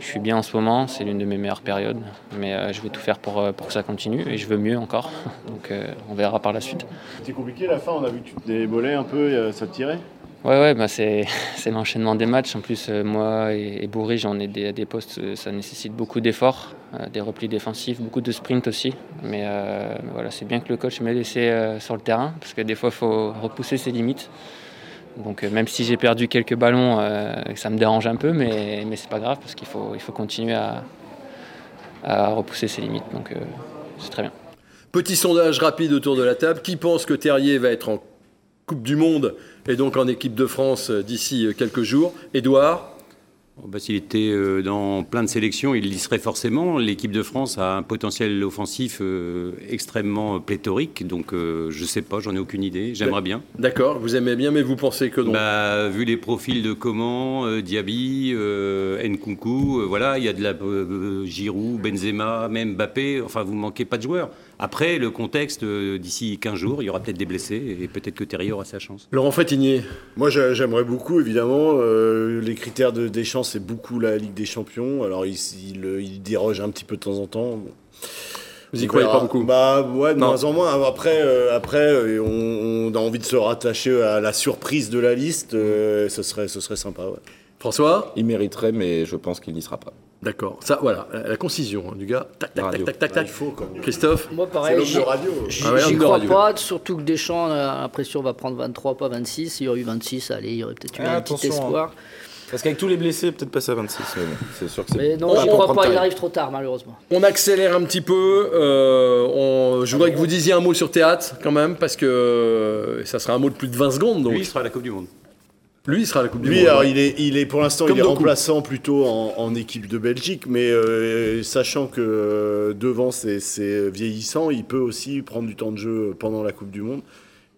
je suis bien en ce moment. C'est l'une de mes meilleures périodes. Mais euh, je vais tout faire pour, euh, pour que ça continue et je veux mieux encore. Donc, euh, on verra par la suite.
C'était compliqué la fin, on a vu que tu te débolais un peu, ça te tirait?
Ouais, ouais, bah c'est, l'enchaînement des matchs. En plus, moi et, et Bourri, on est des, des postes, ça nécessite beaucoup d'efforts, euh, des replis défensifs, beaucoup de sprints aussi. Mais, euh, mais voilà, c'est bien que le coach m'ait laissé euh, sur le terrain, parce que des fois, il faut repousser ses limites. Donc, euh, même si j'ai perdu quelques ballons, euh, ça me dérange un peu, mais, mais c'est pas grave, parce qu'il faut, il faut continuer à, à repousser ses limites. Donc, euh, c'est très bien.
Petit sondage rapide autour de la table. Qui pense que Terrier va être en Coupe du Monde et donc en équipe de France d'ici quelques jours? Édouard
Bon, bah, S'il était euh, dans plein de sélections, il y serait forcément. L'équipe de France a un potentiel offensif euh, extrêmement pléthorique, donc euh, je sais pas, j'en ai aucune idée. J'aimerais bien.
D'accord, vous aimez bien, mais vous pensez que non
Bah, vu les profils de Coman, euh, Diaby, euh, Nkunku, euh, voilà, il y a de la euh, Giroud, Benzema, même Mbappé. Enfin, vous manquez pas de joueurs. Après, le contexte, euh, d'ici 15 jours, il y aura peut-être des blessés et peut-être que Terrier aura sa chance.
Laurent Frétinier
Moi, j'a- j'aimerais beaucoup, évidemment. euh, les critères de Deschamps, c'est beaucoup la Ligue des Champions. Alors, il, il, euh, il déroge un petit peu de temps en temps. Bon.
Vous y croyez pas beaucoup
Bah ouais, de
Non.
moins en moins. Après, euh, après euh, on, on a envie de se rattacher à la surprise de la liste. euh, ce, serait, ce serait sympa, ouais.
François?
Il mériterait, mais je pense qu'il n'y sera pas.
D'accord. Ça, voilà, la concision hein, du gars. Tac, tac,
Radio.
tac, tac, tac,
Ah, il
tac.
faut quand même.
Christophe
Moi,
C'est
pareil.
l'homme
j'y-
de radio.
J'y
Ah ouais,
crois
radio.
pas, surtout que Deschamps a l'impression va prendre 23, pas 26. Il y aurait eu 26, allez, il y aurait peut-être eu
Ah,
un petit
attention,
espoir.
Parce qu'avec tous les blessés, peut-être passer à 26, mais bon, c'est sûr que c'est.
Mais non,
On
j'y crois pas, il arrive trop tard, malheureusement.
On accélère un petit peu. euh, on- je voudrais que vous disiez un mot sur théâtre quand même, parce que euh, ça sera un mot de plus de 20 secondes. Donc.
Lui, il sera à la Coupe du Monde.
Lui, il sera à la Coupe du
Lui,
Monde.
alors,
ouais.
il est, il est pour l'instant, il est remplaçant plutôt en, en équipe de Belgique, mais euh, sachant que euh, devant c'est c'est vieillissant, il peut aussi prendre du temps de jeu pendant la Coupe du Monde.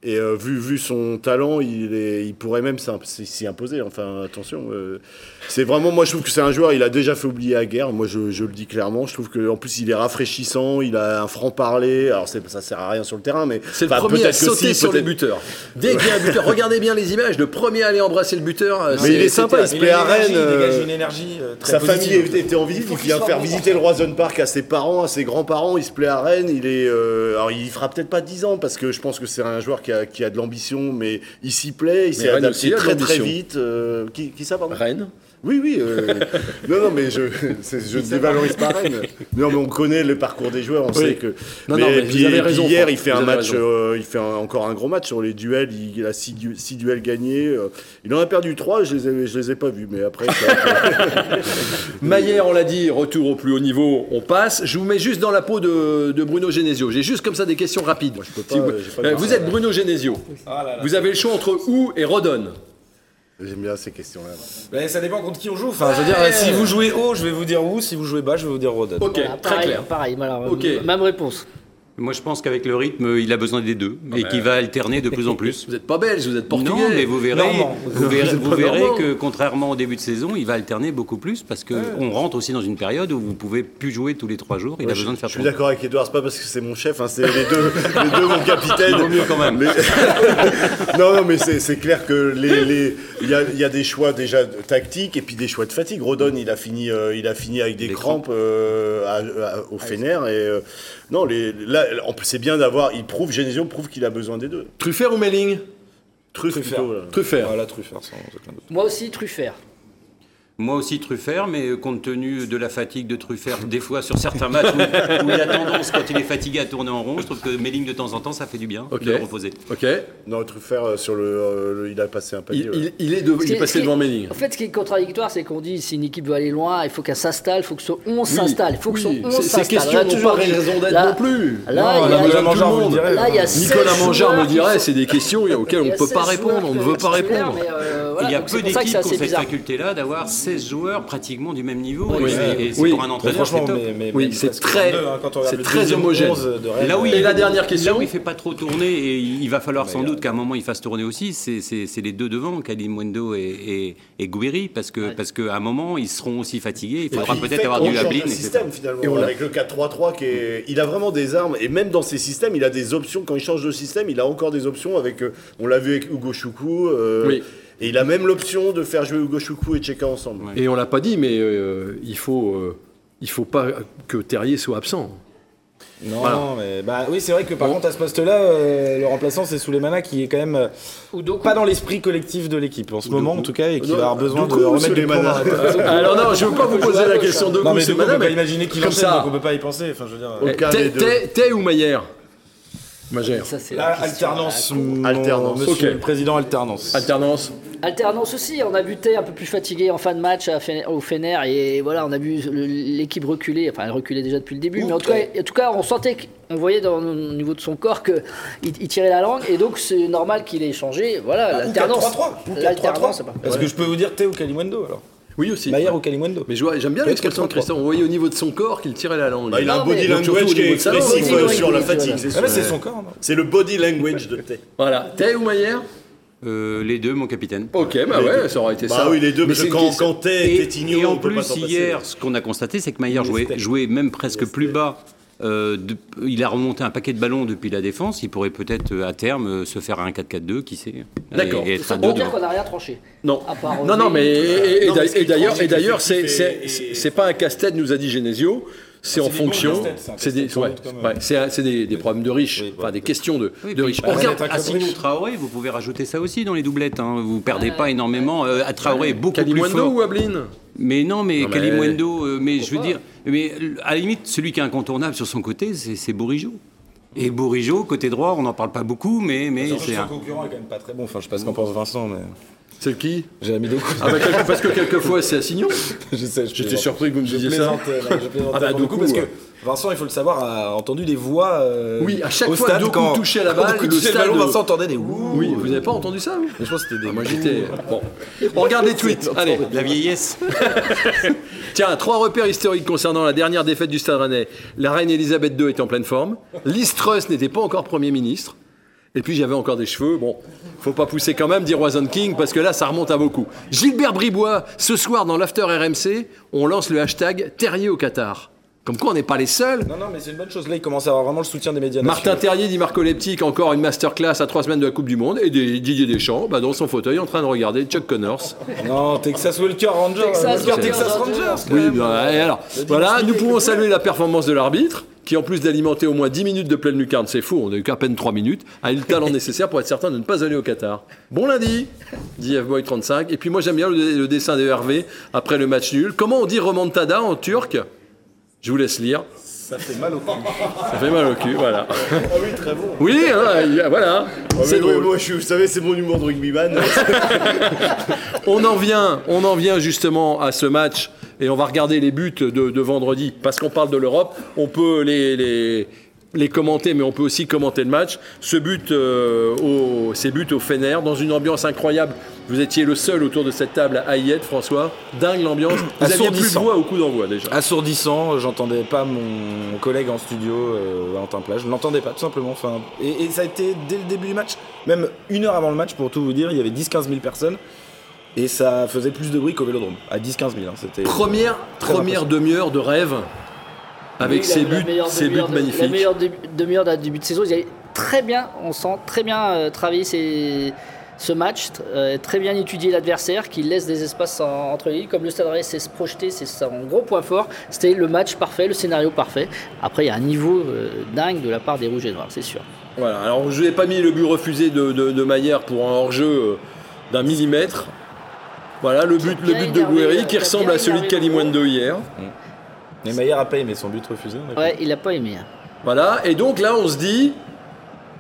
Et euh, vu, vu son talent, il, est, il pourrait même s'y imposer. Enfin, attention. euh, c'est vraiment, moi, je trouve que c'est un joueur, il a déjà fait oublier la guerre. Moi, je, je le dis clairement. Je trouve qu'en plus, il est rafraîchissant, il a un franc-parler. Alors, ça sert à rien sur le terrain, mais.
C'est le premier à sauter
si,
sur les buteurs. Dès qu'il y a un buteur, regardez bien les images. Le premier à aller embrasser le buteur. euh,
Mais il est sympa, il se plaît à Rennes.
Il dégage une énergie très
Sa
positive.
famille était en visite,
Il
vient faire visiter le Roison Park à ses parents, à ses grands-parents, il se plaît à Rennes, il est... euh, alors il fera peut-être pas 10 ans, parce que je pense que c'est un joueur qui a, qui a de l'ambition, mais il s'y plaît, il s'est adapté très très vite. euh, qui, qui ça, pardon?
Rennes.
Oui, oui. euh, non, non, mais je je ne dévalorise pas Rennes. Non, mais on connaît le parcours des joueurs, on
Oui.
sait que...
Non,
mais,
non, mais
puis-
vous avez
puis
raison,
Hier,
Franck,
il fait
vous
un match, euh, il fait un- encore un gros match sur les duels, il, il a 6 duels gagnés. euh, il en a perdu 3, je les ai, je les ai pas vus, mais après... ça-
Maillère, on l'a dit, retour au plus haut niveau, on passe. Je vous mets juste dans la peau de, de Bruno Genesio. J'ai juste comme ça des questions rapides.
peux pas,
Si vous,
euh, j'ai pas
euh, vous êtes Bruno Genesio.
Ah là là.
Vous avez le choix entre où et Rodon.
J'aime bien ces questions-là.
Ben, ça dépend contre qui on joue. Enfin, je veux dire, si vous jouez haut, je vais vous dire où. Si vous jouez bas, je vais vous dire Rodon.
Ok,
Voilà,
très
pareil,
clair.
pareil, voilà,
Ok.
même réponse.
Moi, je pense qu'avec le rythme, il a besoin des deux et qu'il va alterner de plus en plus.
Vous n'êtes pas belge, vous êtes portugais.
Non, mais vous verrez,
Normand.
vous verrez,
Vous
vous que contrairement au début de saison, il va alterner beaucoup plus parce que on rentre aussi dans une période où vous pouvez plus jouer tous les trois jours. Il a
je,
besoin de faire
je suis d'accord avec Edouard, c'est pas parce que c'est mon chef, hein, c'est les deux, les deux mon capitaine.
Il vaut mieux quand même.
Mais- non, non, mais c'est clair que les, les- il y, a, il y a des choix déjà tactiques et puis des choix de fatigue. Rodon, il a fini, euh, il a fini avec des,
Des
crampes euh, à- à- au Fener et euh, non, les, là, en plus, c'est bien d'avoir. Il prouve, Genesio prouve qu'il a besoin des deux.
Truffert ou Melling?
Truff
Truffert.
Truffert.
Voilà, Truffert, sans aucun doute.
Moi aussi, Truffert.
Moi aussi Truffert, mais compte tenu de la fatigue de Truffert, des fois sur certains matchs où, où il a tendance, quand il est fatigué, à tourner en rond, je trouve que Melling de temps en temps, ça fait du bien de le reposer.
Ok.
Non, Truffert, euh, sur le, euh, le- il a passé un palier.
Il,
ouais.
il- il est, de- il est
est-
passé devant Melling.
En fait, ce qui est contradictoire, c'est qu'on dit si une équipe veut aller loin, il faut qu'elle s'installe, il faut que ce 11 s'installe, il faut que son 11
ces- Ces
s'installe.
questions n'ont pas raison d'être non plus.
Là,
Non,
il y a-
Nicolas
tout le
Mangard vous le
monde.
direz.
Là, il y a
Nicolas
16
Mangard me dirait,
sont-
c'est des questions auxquelles on ne peut pas
16
répondre, on ne veut pas répondre.
Voilà,
il y a
donc
peu d'équipes qui ont cette
bizarre.
faculté-là d'avoir 16 joueurs pratiquement du même niveau.
Oui,
et c'est-
oui.
et c'est
Oui.
pour un
Mais
entraîneur, c'est top.
mais, mais,
Oui,
mais
c'est très-
22, hein,
c'est très homogène.
11 de Rennes.
Là où,
Et
il,
la dernière question
Là où il fait pas trop tourner et il va falloir sans doute qu'à un moment il fasse tourner aussi, c'est- les deux devant, Kalimwendo et, et, et Gouiri, parce que parce qu'à un moment ils seront aussi fatigués. Il faudra peut-être avoir du etc.
système finalement avec le 4-3-3 qui est il a vraiment des armes et même dans ses systèmes il a des options quand il change de système il a encore des options avec euh, on l'a vu avec Hugo Choukou euh,
Oui.
Et il a même l'option de faire jouer Hugo Choukou et Cheka ensemble
Ouais.
Et on l'a pas dit, mais euh, il faut, euh, il faut pas que Terrier soit absent.
Non,
Voilà.
mais bah oui, c'est vrai que par contre à ce poste-là, euh, le remplaçant c'est Souleymana qui est quand même euh, pas dans l'esprit collectif de l'équipe en ce moment en tout cas et qui
Non,
va avoir besoin de remettre des
Souleymana
tête.
Alors non, je veux pas vous poser la question de
mais coup, on peut pas imaginer qu'il
comme
enchaîne,
ça.
donc on peut pas y penser. Enfin, je veux dire.
Tay ou Maillère Magère.
Ça, c'est
la alternance,
à
Alternance.
Monsieur le président alternance.
Alternance.
Alternance aussi, on a vu Tay un peu plus fatigué en fin de match à au Fener et voilà, on a vu l'équipe reculer, enfin elle reculait déjà depuis le début, mais en tout, cas, en tout cas on sentait, qu'on voyait dans, au niveau de son corps qu'il il tirait la langue et donc c'est normal qu'il ait changé. Voilà,
Ou
l'alternance.
4-3-3, ou 4-3-3.
L'alternance, c'est pas.
Est-ce que je peux vous dire Théo Kalimwendo alors?
Oui aussi.
Maillard ou Kalimwendo
Mais je vois- j'aime bien l'expression de
4-3-3.
Christian. On voyait au niveau de son corps qu'il tirait la langue.
Bah, il a
Non,
un body language qui est expressif euh, sur la fatigue c'est
Ah c'est son corps. non?
C'est le body language de Tay
Voilà. Tay ou Maillère
Euh, les deux, mon capitaine.
Ok, bah ouais, ça aurait été
bah
ça.
oui les deux
Mais
parce que quand, quand était Tigno
et en
on peut pas
plus,
passer.
hier, ce qu'on a constaté, c'est que Maillard jouait, jouait même presque plus bas. Euh, de- il a remonté un paquet de ballons depuis la défense. Il pourrait peut-être euh, à terme euh, se faire un 4-4-2, qui sait.
D'accord.
Et, et être
Ça
à
veut
deux
dire qu'on n'a rien tranché.
Non.
À part
non, non, mais et, et- et d'ailleurs, c'est pas un casse-tête, nous a dit Genesio. C'est en
c'est des bons
fonction.
c'est un
C'est des, ouais, ouais, c'est un- c'est des, des problèmes de riches,
Oui,
enfin
bah,
des questions de,
Oui,
de riches.
bah,
regarde
riche.
Traoré, vous pouvez rajouter ça aussi dans les doublettes. Hein. Vous perdez pas énormément. Euh, à Traoré beaucoup plus
Kalimundo
fort.
ou Ablin?
Mais non, mais,
Non, mais-
Kalimundo, euh, mais je veux dire, mais euh, à la limite, celui qui est incontournable sur son côté, c'est c'est Bourigeau. Et Bourigeau, côté droit, on n'en parle pas beaucoup, mais, mais c'est
son
un.
concurrent est quand même pas très bon. Enfin, je sais pas ce qu'en pense Vincent, mais.
C'est qui
Jérémy Doku.
Ah bah, quelque- parce que quelquefois c'est Assignon.
je sais, je
J'étais
plaisante.
surpris que vous me
Je
disiez ça.
non, je plaisantais
Ah bah,
Doku parce que
ouais.
Vincent, il faut le savoir, a entendu des voix. euh,
Oui, à chaque
au
fois
stade
Doku
quand
touchait la
quand
balle,
Doku
le
touchait le ballon,
stade-
Vincent entendait des ouh.
Oui, vous n'avez pas entendu ça vous?
Mais je pense que c'était des.
Moi j'étais. Bon. On regarde les tweets. Allez.
La vieillesse.
Tiens, trois repères historiques concernant la dernière défaite du Stade Rennais. La reine Elisabeth II était en pleine forme. Liz Truss n'était pas encore Premier ministre. Et puis j'avais encore des cheveux. Bon, faut pas pousser quand même, dire Wasson King, parce que là, ça remonte à beaucoup. Gilbert Bribois, ce soir dans l'After RMC, on lance le hashtag Terrier au Qatar. Comme quoi, on n'est pas les seuls.
Non, non, mais c'est une bonne chose. Là, il commence à avoir vraiment le soutien des médias.
Martin
nationaux.
Terrier dit Marco Leptic, encore une masterclass à trois semaines de la Coupe du Monde. Et des- Didier Deschamps, bah, dans son fauteuil, en train de regarder Chuck Connors.
Non, Texas Welker Rangers.
Texas
Texas
Rangers.
Oui, bah, et alors, voilà, nous pouvons saluer la performance de l'arbitre, qui en plus d'alimenter au moins 10 minutes de pleine lucarne, c'est fou, on n'a eu qu'à peine 3 minutes, a eu le talent nécessaire pour être certain de ne pas aller au Qatar. Bon lundi, dit F-Boy35. Et puis moi j'aime bien le, le dessin de Hervé après le match nul. Comment on dit remontada en turc? Je vous laisse lire.
Ça fait mal au cul.
Ça fait mal au cul, voilà.
Ah oui, très bon.
Oui, hein, voilà,
Ah,
c'est drôle.
moi, je, vous savez, c'est mon humour de rugbyman.
On en vient, on en vient justement à ce match et on va regarder les buts de, de vendredi parce qu'on parle de l'Europe. On peut les, les, les commenter, mais on peut aussi commenter le match. Ce but, euh, au, ces buts au Fener, dans une ambiance incroyable. Vous étiez le seul autour de cette table à y être, François. Dingue l'ambiance. Vous aviez plus de
Assourdissant.
voix au coup d'envoi déjà.
Assourdissant, j'entendais pas mon collègue en studio, euh, Valentin Plage, je l'entendais pas tout simplement. Enfin, et, et ça a été dès le début du match, même une heure avant le match pour tout vous dire, il y avait 10-15 000 personnes et ça faisait plus de bruit qu'au Vélodrome, à 10-15 000. hein, c'était
Première, première demi-heure de rêve avec
Oui,
ces
la- la
buts, ces buts
de- La
magnifiques.
meilleure demi- demi-heure de début de saison, ils avaient très bien, on sent très bien euh, travailler ce match, euh, très bien étudier l'adversaire, qui laisse des espaces en- entre les lignes. Comme le Stade Rennais sait se projeter, c'est son gros point fort. C'était le match parfait, le scénario parfait. Après, il y a un niveau euh, dingue de la part des Rouges et Noirs, c'est sûr.
Voilà, alors je n'ai pas mis le but refusé de, de, de Maillère pour un hors-jeu euh, d'un millimètre. Voilà, le but, le but de
euh,
qui ressemble à celui de Kalimundo hier.
Mais Maillard a pas aimé son but refusé. on
Ouais, il n'a pas aimé. hein.
Voilà, et donc là on se dit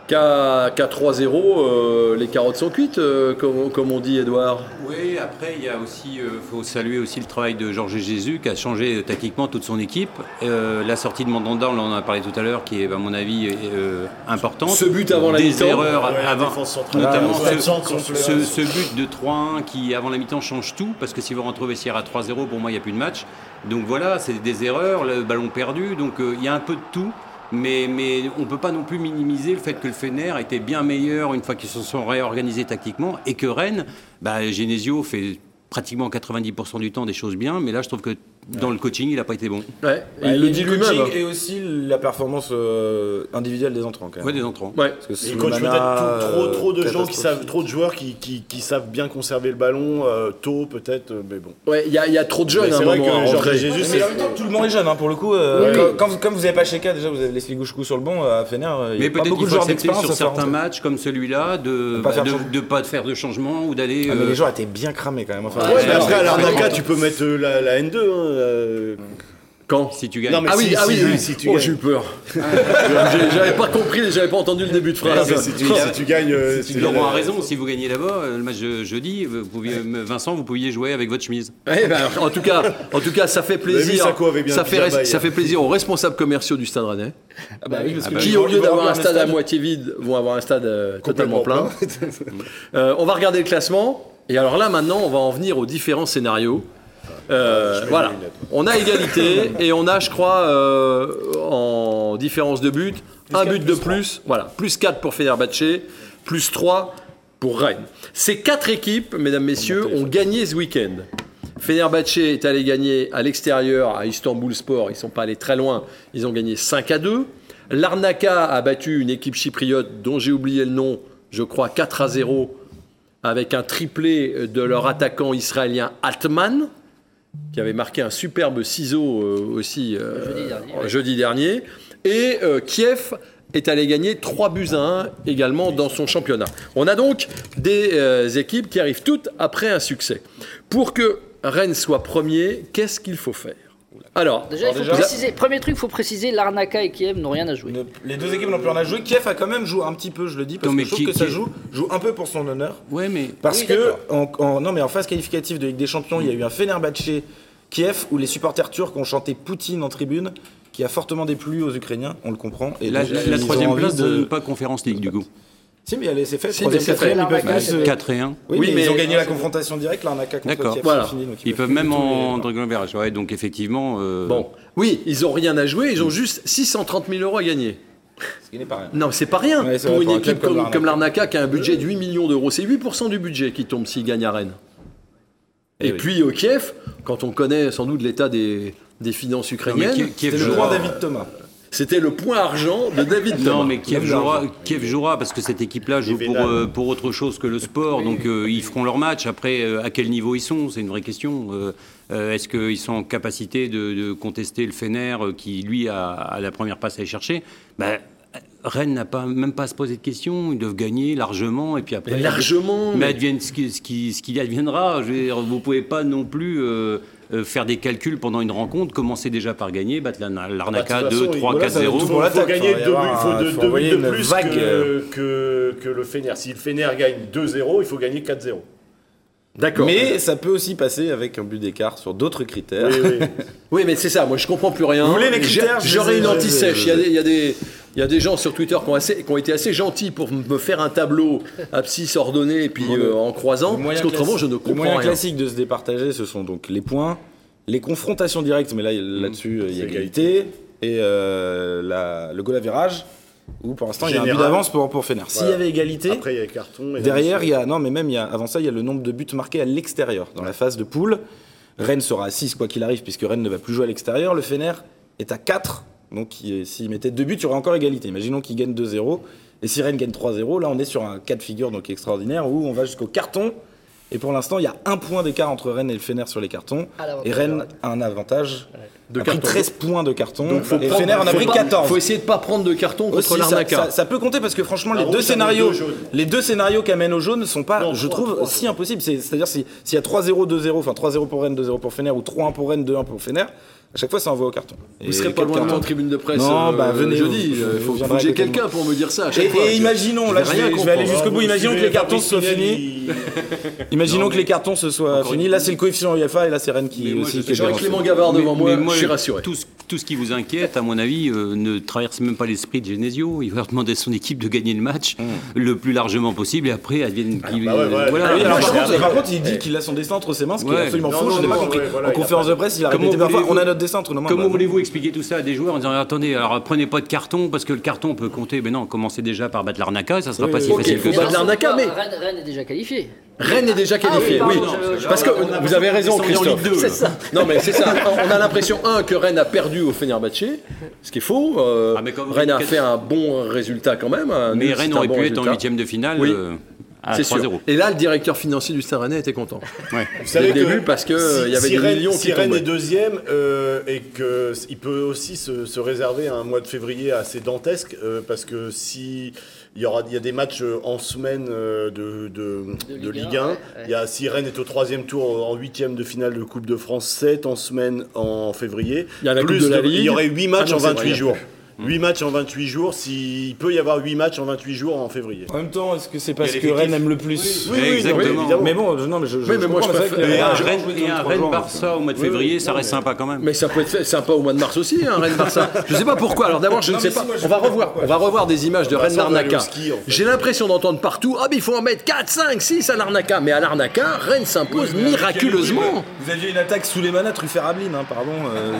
qu'à qu'à 3-0, euh, les carottes sont cuites, euh, comme, comme on dit Edouard.
Oui, après, il y a aussi, euh, faut saluer aussi le travail de Georges Jésus qui a changé euh, tactiquement toute son équipe. Euh, la sortie de Mandanda, on en a parlé tout à l'heure, qui est, à mon avis, euh, importante.
Ce but avant la
Des
mi-temps.
erreurs
Ouais,
avant. Notamment
Ah,
ce, ce-
son
ce- ce but de 3-1 qui, avant la mi-temps, change tout, parce que si vous retrouvez Sierra à 3-0, pour moi, il n'y a plus de match. Donc voilà, c'est des erreurs, le ballon perdu, donc euh, il y a un peu de tout. Mais, on ne peut pas non plus minimiser le fait que le Fener était bien meilleur une fois qu'ils se sont réorganisés tactiquement et que Rennes, bah, Genesio fait pratiquement 90% du temps des choses bien, mais là je trouve que dans le coaching il n'a pas été bon.
Ouais, et
Bah,
il le dit lui-même. hein.
Et aussi la performance euh, individuelle des entrants quand même.
Ouais, des entrants.
Ouais.
Parce que
Il coach
Slimana,
peut-être trop, trop de gens qui savent, trop de joueurs qui, qui, qui savent bien conserver le ballon euh, tôt peut-être, euh, mais bon.
Ouais, il y, a- il y a trop de jeunes
c'est vrai
moment
que Georges
rentrer.
Jésus,
Mais
c'est
en même temps, tout le monde est jeune, hein, pour le coup. euh,
Oui, oui.
quand, quand- comme vous n'avez pas Cheka, déjà vous avez Leslie Gouchkou sur le banc à Fener.
Mais peut-être
beaucoup
qu'il
de
faut
joueurs
accepter
d'expérience
sur certains matchs comme celui-là de
De pas faire
de,
changement.
ou d'aller.
Ah, mais les joueurs étaient bien cramés quand même.
Après, à l'Arnaca, tu peux mettre la, la N2. Euh,
Quand
si tu gagnes.
Non, mais
Ah oui,
si,
ah oui,
si,
oui.
si tu
oh,
gagnes.
j'ai eu peur. J'avais pas compris, j'avais pas entendu le début de phrase.
mais si tu, si tu gagnes, euh, c'est-
Laurent a raison, si vous gagnez là-bas, euh, le match de jeudi, vous pouviez, Vincent, vous pouviez jouer avec votre chemise.
Ben, en tout cas, en tout cas, ça fait plaisir.
Bien
Ça fait, ça plaisir aux responsables commerciaux du Stade Rennais,
Ah bah oui, parce
Ah
que
bah
qui au lieu d'avoir un stade à moitié vide, vont avoir un stade euh, totalement plein. Euh, on va regarder le classement. Et alors là, maintenant, on va en venir aux différents scénarios. Euh, voilà, on a égalité et on a, je crois, euh, en différence de but, un but de plus. Voilà, plus 4 pour Fenerbahce, plus 3 pour Rennes. Ces quatre équipes, mesdames, messieurs, ont gagné ce week-end. Fenerbahce est allé gagner à l'extérieur à Istanbul Sport. Ils ne sont pas allés très loin. Ils ont gagné 5 à 2. L'Arnaca a battu une équipe chypriote dont j'ai oublié le nom, je crois 4 à 0, avec un triplé de leur attaquant israélien Altman, qui avait marqué un superbe ciseau euh, aussi euh,
Jeudi dernier, ouais.
jeudi dernier. Et euh, Kiev est allé gagner 3 buts à 1 également dans son championnat. On a donc des euh, équipes qui arrivent toutes après un succès. Pour que Rennes soit premier, qu'est-ce qu'il faut faire? Alors,
Déjà, il faut
déjà-
préciser, premier truc, il faut préciser, l'Arnaka et Kiev n'ont rien à jouer.
Ne- Les deux équipes n'ont plus rien à jouer. Kiev a quand même joué un petit peu, je le dis, parce
Non, mais
que je trouve
qui-
que ça
qui-
joue, joue un peu pour son honneur.
Ouais, mais
Parce
Oui,
que en, en- non mais en phase qualificative de Ligue des Champions, il y a eu un Fenerbahçe Kiev où les supporters turcs ont chanté Poutine en tribune, qui a fortement déplu aux Ukrainiens, on le comprend. Et
la,
donc,
la-
ils
la
ont
troisième
envie
place
de-
donne pas Conférence League du coup.
Si mais elle est- c'est fait.
Si,
troisième,
mais c'est
quatrième,
fait.
ils peuvent
L'arnaque,
plus, euh,
4 et 1.
Oui,
Oui,
mais,
mais-
ils ont gagné la confrontation directe, l'Arnaca contre
D'accord.
Kiev.
Voilà.
fini, donc
Ils peuvent même en Dragon. Ouais, donc effectivement. euh,
bon, oui, ils ont rien à jouer, ils ont juste 630 000 euros à gagner.
Ce qui n'est pas rien.
Non, c'est pas rien.
Ouais,
pour
vrai,
une
pour
équipe
comme
comme,
l'Arnaca.
qui a un budget de 8 millions d'euros, c'est 8% du budget qui tombe s'il gagne à Rennes. Et
Eh oui.
puis au Kiev, quand on connaît sans doute l'état des, des finances ukrainiennes,
Kiev- Kiev
C'est le point David Thomas.
C'était le point argent de David
Non,
Thomas.
mais Kiev jouera,
l'argent.
Kiev jouera parce que cette équipe-là joue pour, euh, pour autre chose que le sport. Donc euh, ils feront leur match. Après, euh, à quel niveau ils sont C'est une vraie question. Est-ce qu'ils sont en capacité de, de contester le Fener qui, lui, a, a la première passe à aller chercher? Ben, Rennes n'a pas, même pas à se poser de questions. Ils doivent gagner largement. Et puis après,
Mais largement.
Mais
mais-
advienne ce qui, ce qui, ce qui adviendra. Je veux dire, vous pouvez pas non plus euh, euh, faire des calculs pendant une rencontre. Commencer déjà par gagner, battre la- l'Arnaca
Bah, de toute
2,
façon,
3,
voilà,
4,
ça va
0.
Il faut, gagner
faut y
deux buts, de plus
vague,
que, que, que le Fener. Si le Fener gagne 2-0, il faut gagner 4-0.
D'accord.
Mais ça peut aussi passer avec un but d'écart sur d'autres critères.
Oui, oui.
Oui, mais c'est ça, moi je comprends plus rien.
Vous voulez les critères
J'aurais une anti-sèche. Il y a des- il y a des. Gens sur Twitter qui ont, assez- qui ont été assez gentils pour me faire un tableau abscisse ordonné et puis
le-
euh, en croisant,
Le moyen
parce qu'autrement je ne
Le
comprends
moyen
rien.
classique de se départager, ce sont donc les points, les confrontations directes, mais là, là-dessus, il y a égalité, et euh, la- le goal à virage, où pour l'instant, il y a un but d'avance pour, pour Fener. S'il y avait égalité,
Après, il y a les cartons. et
derrière, il y a, non, mais même, il y a, avant ça, il y a le nombre de buts marqués à l'extérieur, dans la phase de poule. Rennes sera à 6, quoi qu'il arrive, puisque Rennes ne va plus jouer à l'extérieur. Le Fener est à 4, donc il- s'il mettait deux buts, il y aurait encore égalité. Imaginons qu'il gagne 2-0. Et si Rennes gagne 3-0, là on est sur un cas de figure donc extraordinaire où on va jusqu'au carton. Et pour l'instant, il y a un point d'écart entre Rennes et le Fener sur les cartons. Et Rennes. a un avantage
De
a pris
carton.
13 points de carton.
Donc faut
et
prendre-
Fener en a pris
pas-
14.
Faut essayer de pas prendre de carton contre
Aussi, ça,
l'Arnaca.
ça- ça peut compter parce que franchement,
Ah
les deux scénarios,
deux
les deux scénarios qu'amène au jaune sont pas,
Non,
je
trois,
trouve,
trois.
si impossibles. C'est- C'est-à-dire si- s'il y a 3-0, 2-0, enfin 3-0 pour Rennes, 2-0 pour Fener ou 3-1 pour Rennes, 2-1 pour Fener, à chaque fois ça envoie au carton.
Vous serez pas loin de moi en tribune de presse
Non,
euh,
bah, venez,
jeudi.
vous-
Euh, faut, que j'ai quelqu'un pour me dire ça à chaque
Et,
fois.
et imaginons,
Je
là
vais
je vais, je vais aller jusqu'au bout, imaginons que les cartons soient finis.
il-
Imaginons
Non,
que les cartons se soient finis. Là c'est le coefficient UEFA et là c'est Rennes qui
J'aurais. Clément Gavard devant
Mais-
moi, je suis rassuré.
Tout ce, tout ce qui vous inquiète, à mon avis, euh, ne traverse même pas l'esprit de Genesio. Il va demander à son équipe de gagner le match le plus largement possible et après, advienne qui.
bah ouais, ouais.
voilà.
Ah alors, par, contre,
pense-
par contre, il dit qu'il a son destin entre ses mains, ce qui
Ouais.
est absolument
Non,
faux.
non,
Je n'ai pas compris.
ouais, voilà,
en conférence
pas-
de presse, il a répété parfois on a notre destin entre nos mains.
Comment
Bah,
voulez-vous expliquer tout ça à des joueurs en disant attendez, alors prenez pas de carton parce que le carton peut compter Ben non, commencez déjà par battre l'Arnaca, ça sera
Oui,
pas si facile que
battre
ça.
mais-
Rennes est déjà qualifié.
Rennes est déjà qualifié,
Ah oui, pardon, je-
Parce que
on a
vous avez raison, Christophe.
C'est ça.
Non, mais c'est ça. On a l'impression, un, que Rennes a perdu au Fenerbahçe, ce qui est faux. Euh,
Ah, mais comme-
Rennes a fait un bon résultat quand même.
Mais
nul,
Rennes aurait
bon
pu être en huitième de finale
Oui.
euh, à
C'est sûr.
3-0.
Et là, le directeur financier du Stade Rennais était content.
Ouais.
Vous savez
Dès le début, parce que, euh, il y avait
si
des
Rennes-
millions
si
qui
Rennes
tombaient.
est deuxième euh, et qu'il peut aussi se, se réserver un mois de février assez dantesque euh, parce que si il y aura il y a des matchs euh, en semaine euh, de, de,
De
de
Ligue
Ligue
1,
1,
ouais, ouais.
il y a si Rennes est au troisième tour en huitième de finale de Coupe de France, 7 en semaine en février.
Il y a la
Plus
Coupe de la
Il
Ligue.
y aurait 8 matchs
Ah non,
en
c'est
28
vrai.
jours. 8 matchs en 28 jours, s'il peut y avoir 8 matchs en 28 jours en février.
En même temps, est-ce que c'est parce que. Rennes aime le plus
Oui, oui, non,
Exactement.
mais évidemment.
Mais bon, je- non, mais je, je,
Oui, mais
je
moi, je préfère- Et
un
je-
Rennes,
jouer
et
comme
un
trois
Rennes
joueurs,
Barça au mois de
oui,
février, ça reste
mais-
sympa quand même.
Mais ça peut être sympa au mois de mars aussi, hein, Rennes-Barça. Je sais pas pourquoi. Alors d'abord, je ne sais pas.
moi,
On va revoir, on va revoir des images de Rennes-Larnaca. J'ai l'impression d'entendre partout. Ah, mais il faut en mettre 4, 5, 6 à l'Arnaca. Mais à l'Arnaca, Rennes s'impose miraculeusement.
Vous aviez une attaque sous les manas Truffert-Ablin, hein, pardon. euh,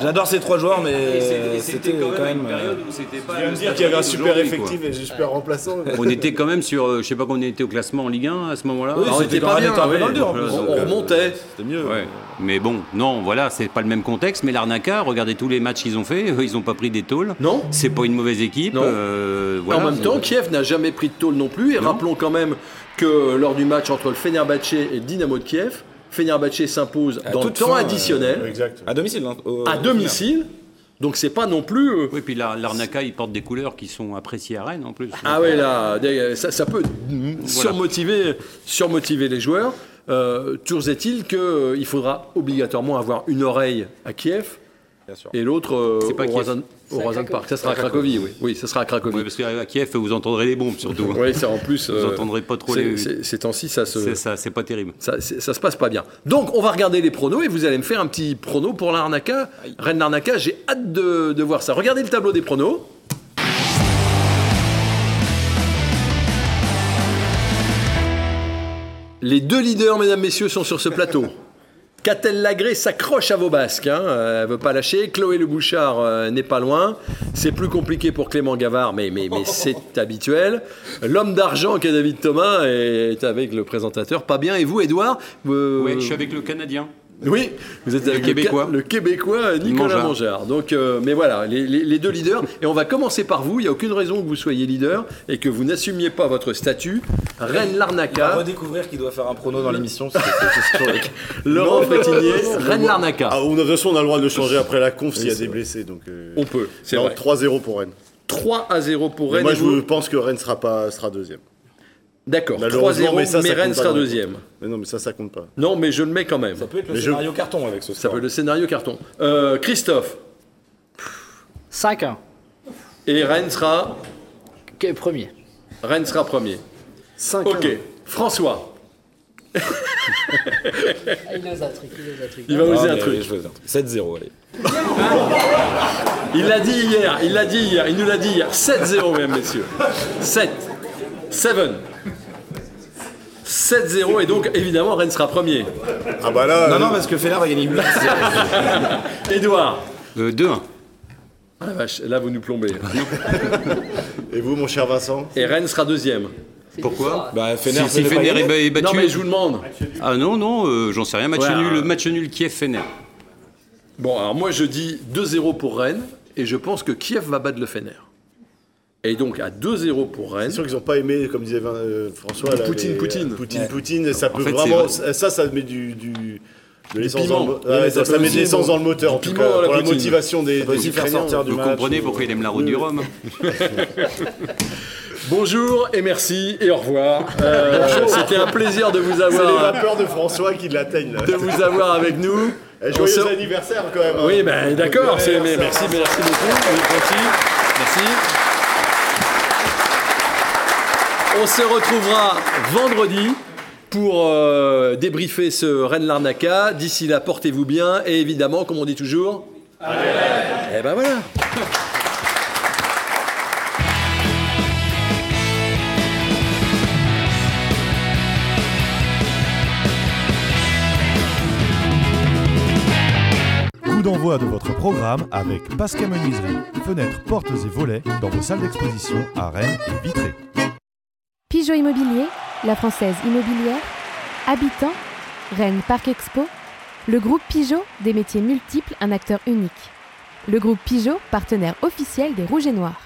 J'adore ces trois joueurs, mais c'était quand même. Euh,
où c'était pas.
Je viens de dire qu'il y avait un super effectif et un super remplaçant.
On était quand même sur, euh, je sais pas qu'on était au classement en Ligue 1 à ce moment-là.
Oui,
on
c'était
pas bien.
dans le dur, en plus.
On, on remontait.
C'était mieux.
Ouais. Mais bon, non, voilà, c'est pas le même contexte. Mais l'Arnaca, regardez tous les matchs qu'ils ont fait, eux, ils ont pas pris des tôles.
Non.
C'est pas une mauvaise équipe.
Non.
euh, voilà.
en même temps, Kiev n'a jamais pris de tôle non plus. Et
Non.
rappelons quand même que lors du match entre le Fenerbahçe et le Dynamo de Kiev, Fenerbahçe s'impose
À
dans le
toute
temps
fin,
additionnel,
Exact.
À domicile. hein, au-
à domicile. Donc c'est pas non plus. euh,
Oui, puis la- l'Arnaca, il porte des couleurs qui sont appréciées à Rennes en plus.
Ah ouais, là, des- ça, ça peut surmotiver, surmotiver les joueurs. Euh, toujours est-il qu'il faudra obligatoirement avoir une oreille à Kiev
Bien sûr.
Et l'autre euh,
pas
au
Cracovie.
Park. Ça sera à Cracovie, oui. Oui, ça sera à Cracovie.
Oui, parce qu'à Kiev, vous entendrez les bombes surtout.
Oui, c'est en plus.
Vous
euh,
entendrez pas trop les.
Ces temps-ci, ça se.
C'est ça, c'est pas terrible.
Ça, ça se passe pas bien. Donc, on va regarder les pronos et vous allez me faire un petit prono pour l'Arnaca. Rennes l'Arnaca, j'ai hâte de, de voir ça. Regardez le tableau des pronos. Les deux leaders, mesdames, messieurs, sont sur ce plateau. Catel Lagré s'accroche à vos basques, hein, euh, elle veut pas lâcher. Chloé Le Bouchard euh, n'est pas loin. C'est plus compliqué pour Clément Gavard, mais, mais, mais c'est habituel. L'homme d'argent qu'est David Thomas est avec le présentateur. Pas bien. Et vous, Edouard vous-
Oui, je suis avec le Canadien.
Oui, vous êtes avec le
Québécois.
Le Québécois Nicolas
Mangeard.
Mangeard. Donc, euh, mais voilà, les, les- les deux leaders. Et on va commencer par vous. Il n'y a aucune raison que vous soyez leader et que vous n'assumiez pas votre statut. Rennes
Il va
Larnaca,
redécouvrir qu'il doit faire un prono dans l'émission.
Laurent Rennes
non.
Larnaca.
Ah, on- de toute façon, on a le droit de le changer après la conf s'il y a des blessés. Donc, euh,
On peut, c'est
non,
vrai.
3-0 pour Rennes.
3 à 0 pour
Mais
Rennes.
moi, je
vous
pense que Rennes sera, pas, sera deuxième.
D'accord, 3
Malheureusement,
0, mais,
ça, ça
Rennes sera deuxième.
Mais non, mais ça, ça compte pas.
Non, mais je le mets quand même.
Ça peut être le
Mais je-
scénario carton avec ce
Ça
score.
peut être le scénario carton. Euh, Christophe,
5-1.
et Rennes sera,
est premier
Rennes sera premier.
5
Ok, François,
Ah, Il nous a truc, il truc.
il va oser un truc.
je veux dire, 7-0, allez.
Il l'a dit hier, il l'a dit hier, il nous l'a dit hier. 7-0, mesdames, messieurs. 7. 7. 7-0, et donc évidemment Rennes sera premier.
Ah bah là,
Non,
euh,
non, parce que Fener va gagner 8
Édouard.
Euh, 2-1.
Ah la vache, là vous nous plombez.
et vous, mon cher Vincent?
Et Rennes sera deuxième.
Pourquoi
Bah, Fener,
Si, si
Fener
est ba- est battu.
Non mais je vous demande.
Ah non, non, euh, j'en sais rien. Match
Ouais,
nul,
euh,
match nul Kiev-Fener.
Bon, alors moi je dis 2-0 pour Rennes, et je pense que Kiev va battre le Fener. Et donc à 2-0 pour Rennes.
C'est sûr qu'ils n'ont pas aimé, comme disait euh, François. là,
Poutine,
les-
Poutine.
Poutine,
Ouais.
Poutine, ça peut
fait,
vraiment.
c'est
Ça, ça met du. du de l'essence
piment.
dans le mo-
Ouais,
ouais,
ça
met de l'essence dans le moteur, en tout
piment
cas,
la
pour la motivation des, des Ukrainiens.
sortir du
Vous
match.
comprenez pourquoi il aime la route du Rhum
Bonjour et merci et au revoir. Euh, C'était un plaisir de vous
C'est les
avoir,
vapeurs de François qui l'atteignent.
de vous avoir avec nous.
Joyeux
se-
anniversaire quand même. hein.
Oui, ben d'accord, c'est- merci, merci beaucoup. Merci. Merci. On se retrouvera vendredi pour euh, débriefer ce Rennes Larnaca. D'ici là, portez-vous bien et évidemment, comme on dit toujours. Eh ben voilà.
Coup d'envoi de votre programme avec Pascal Menuiserie, fenêtres, portes et volets dans vos salles d'exposition à Rennes et Vitré.
Pigeot Immobilier, la française immobilière, Habitant, Rennes Parc Expo, le groupe Pigeot, des métiers multiples, un acteur unique. Le groupe Pigeot, partenaire officiel des Rouges et Noirs.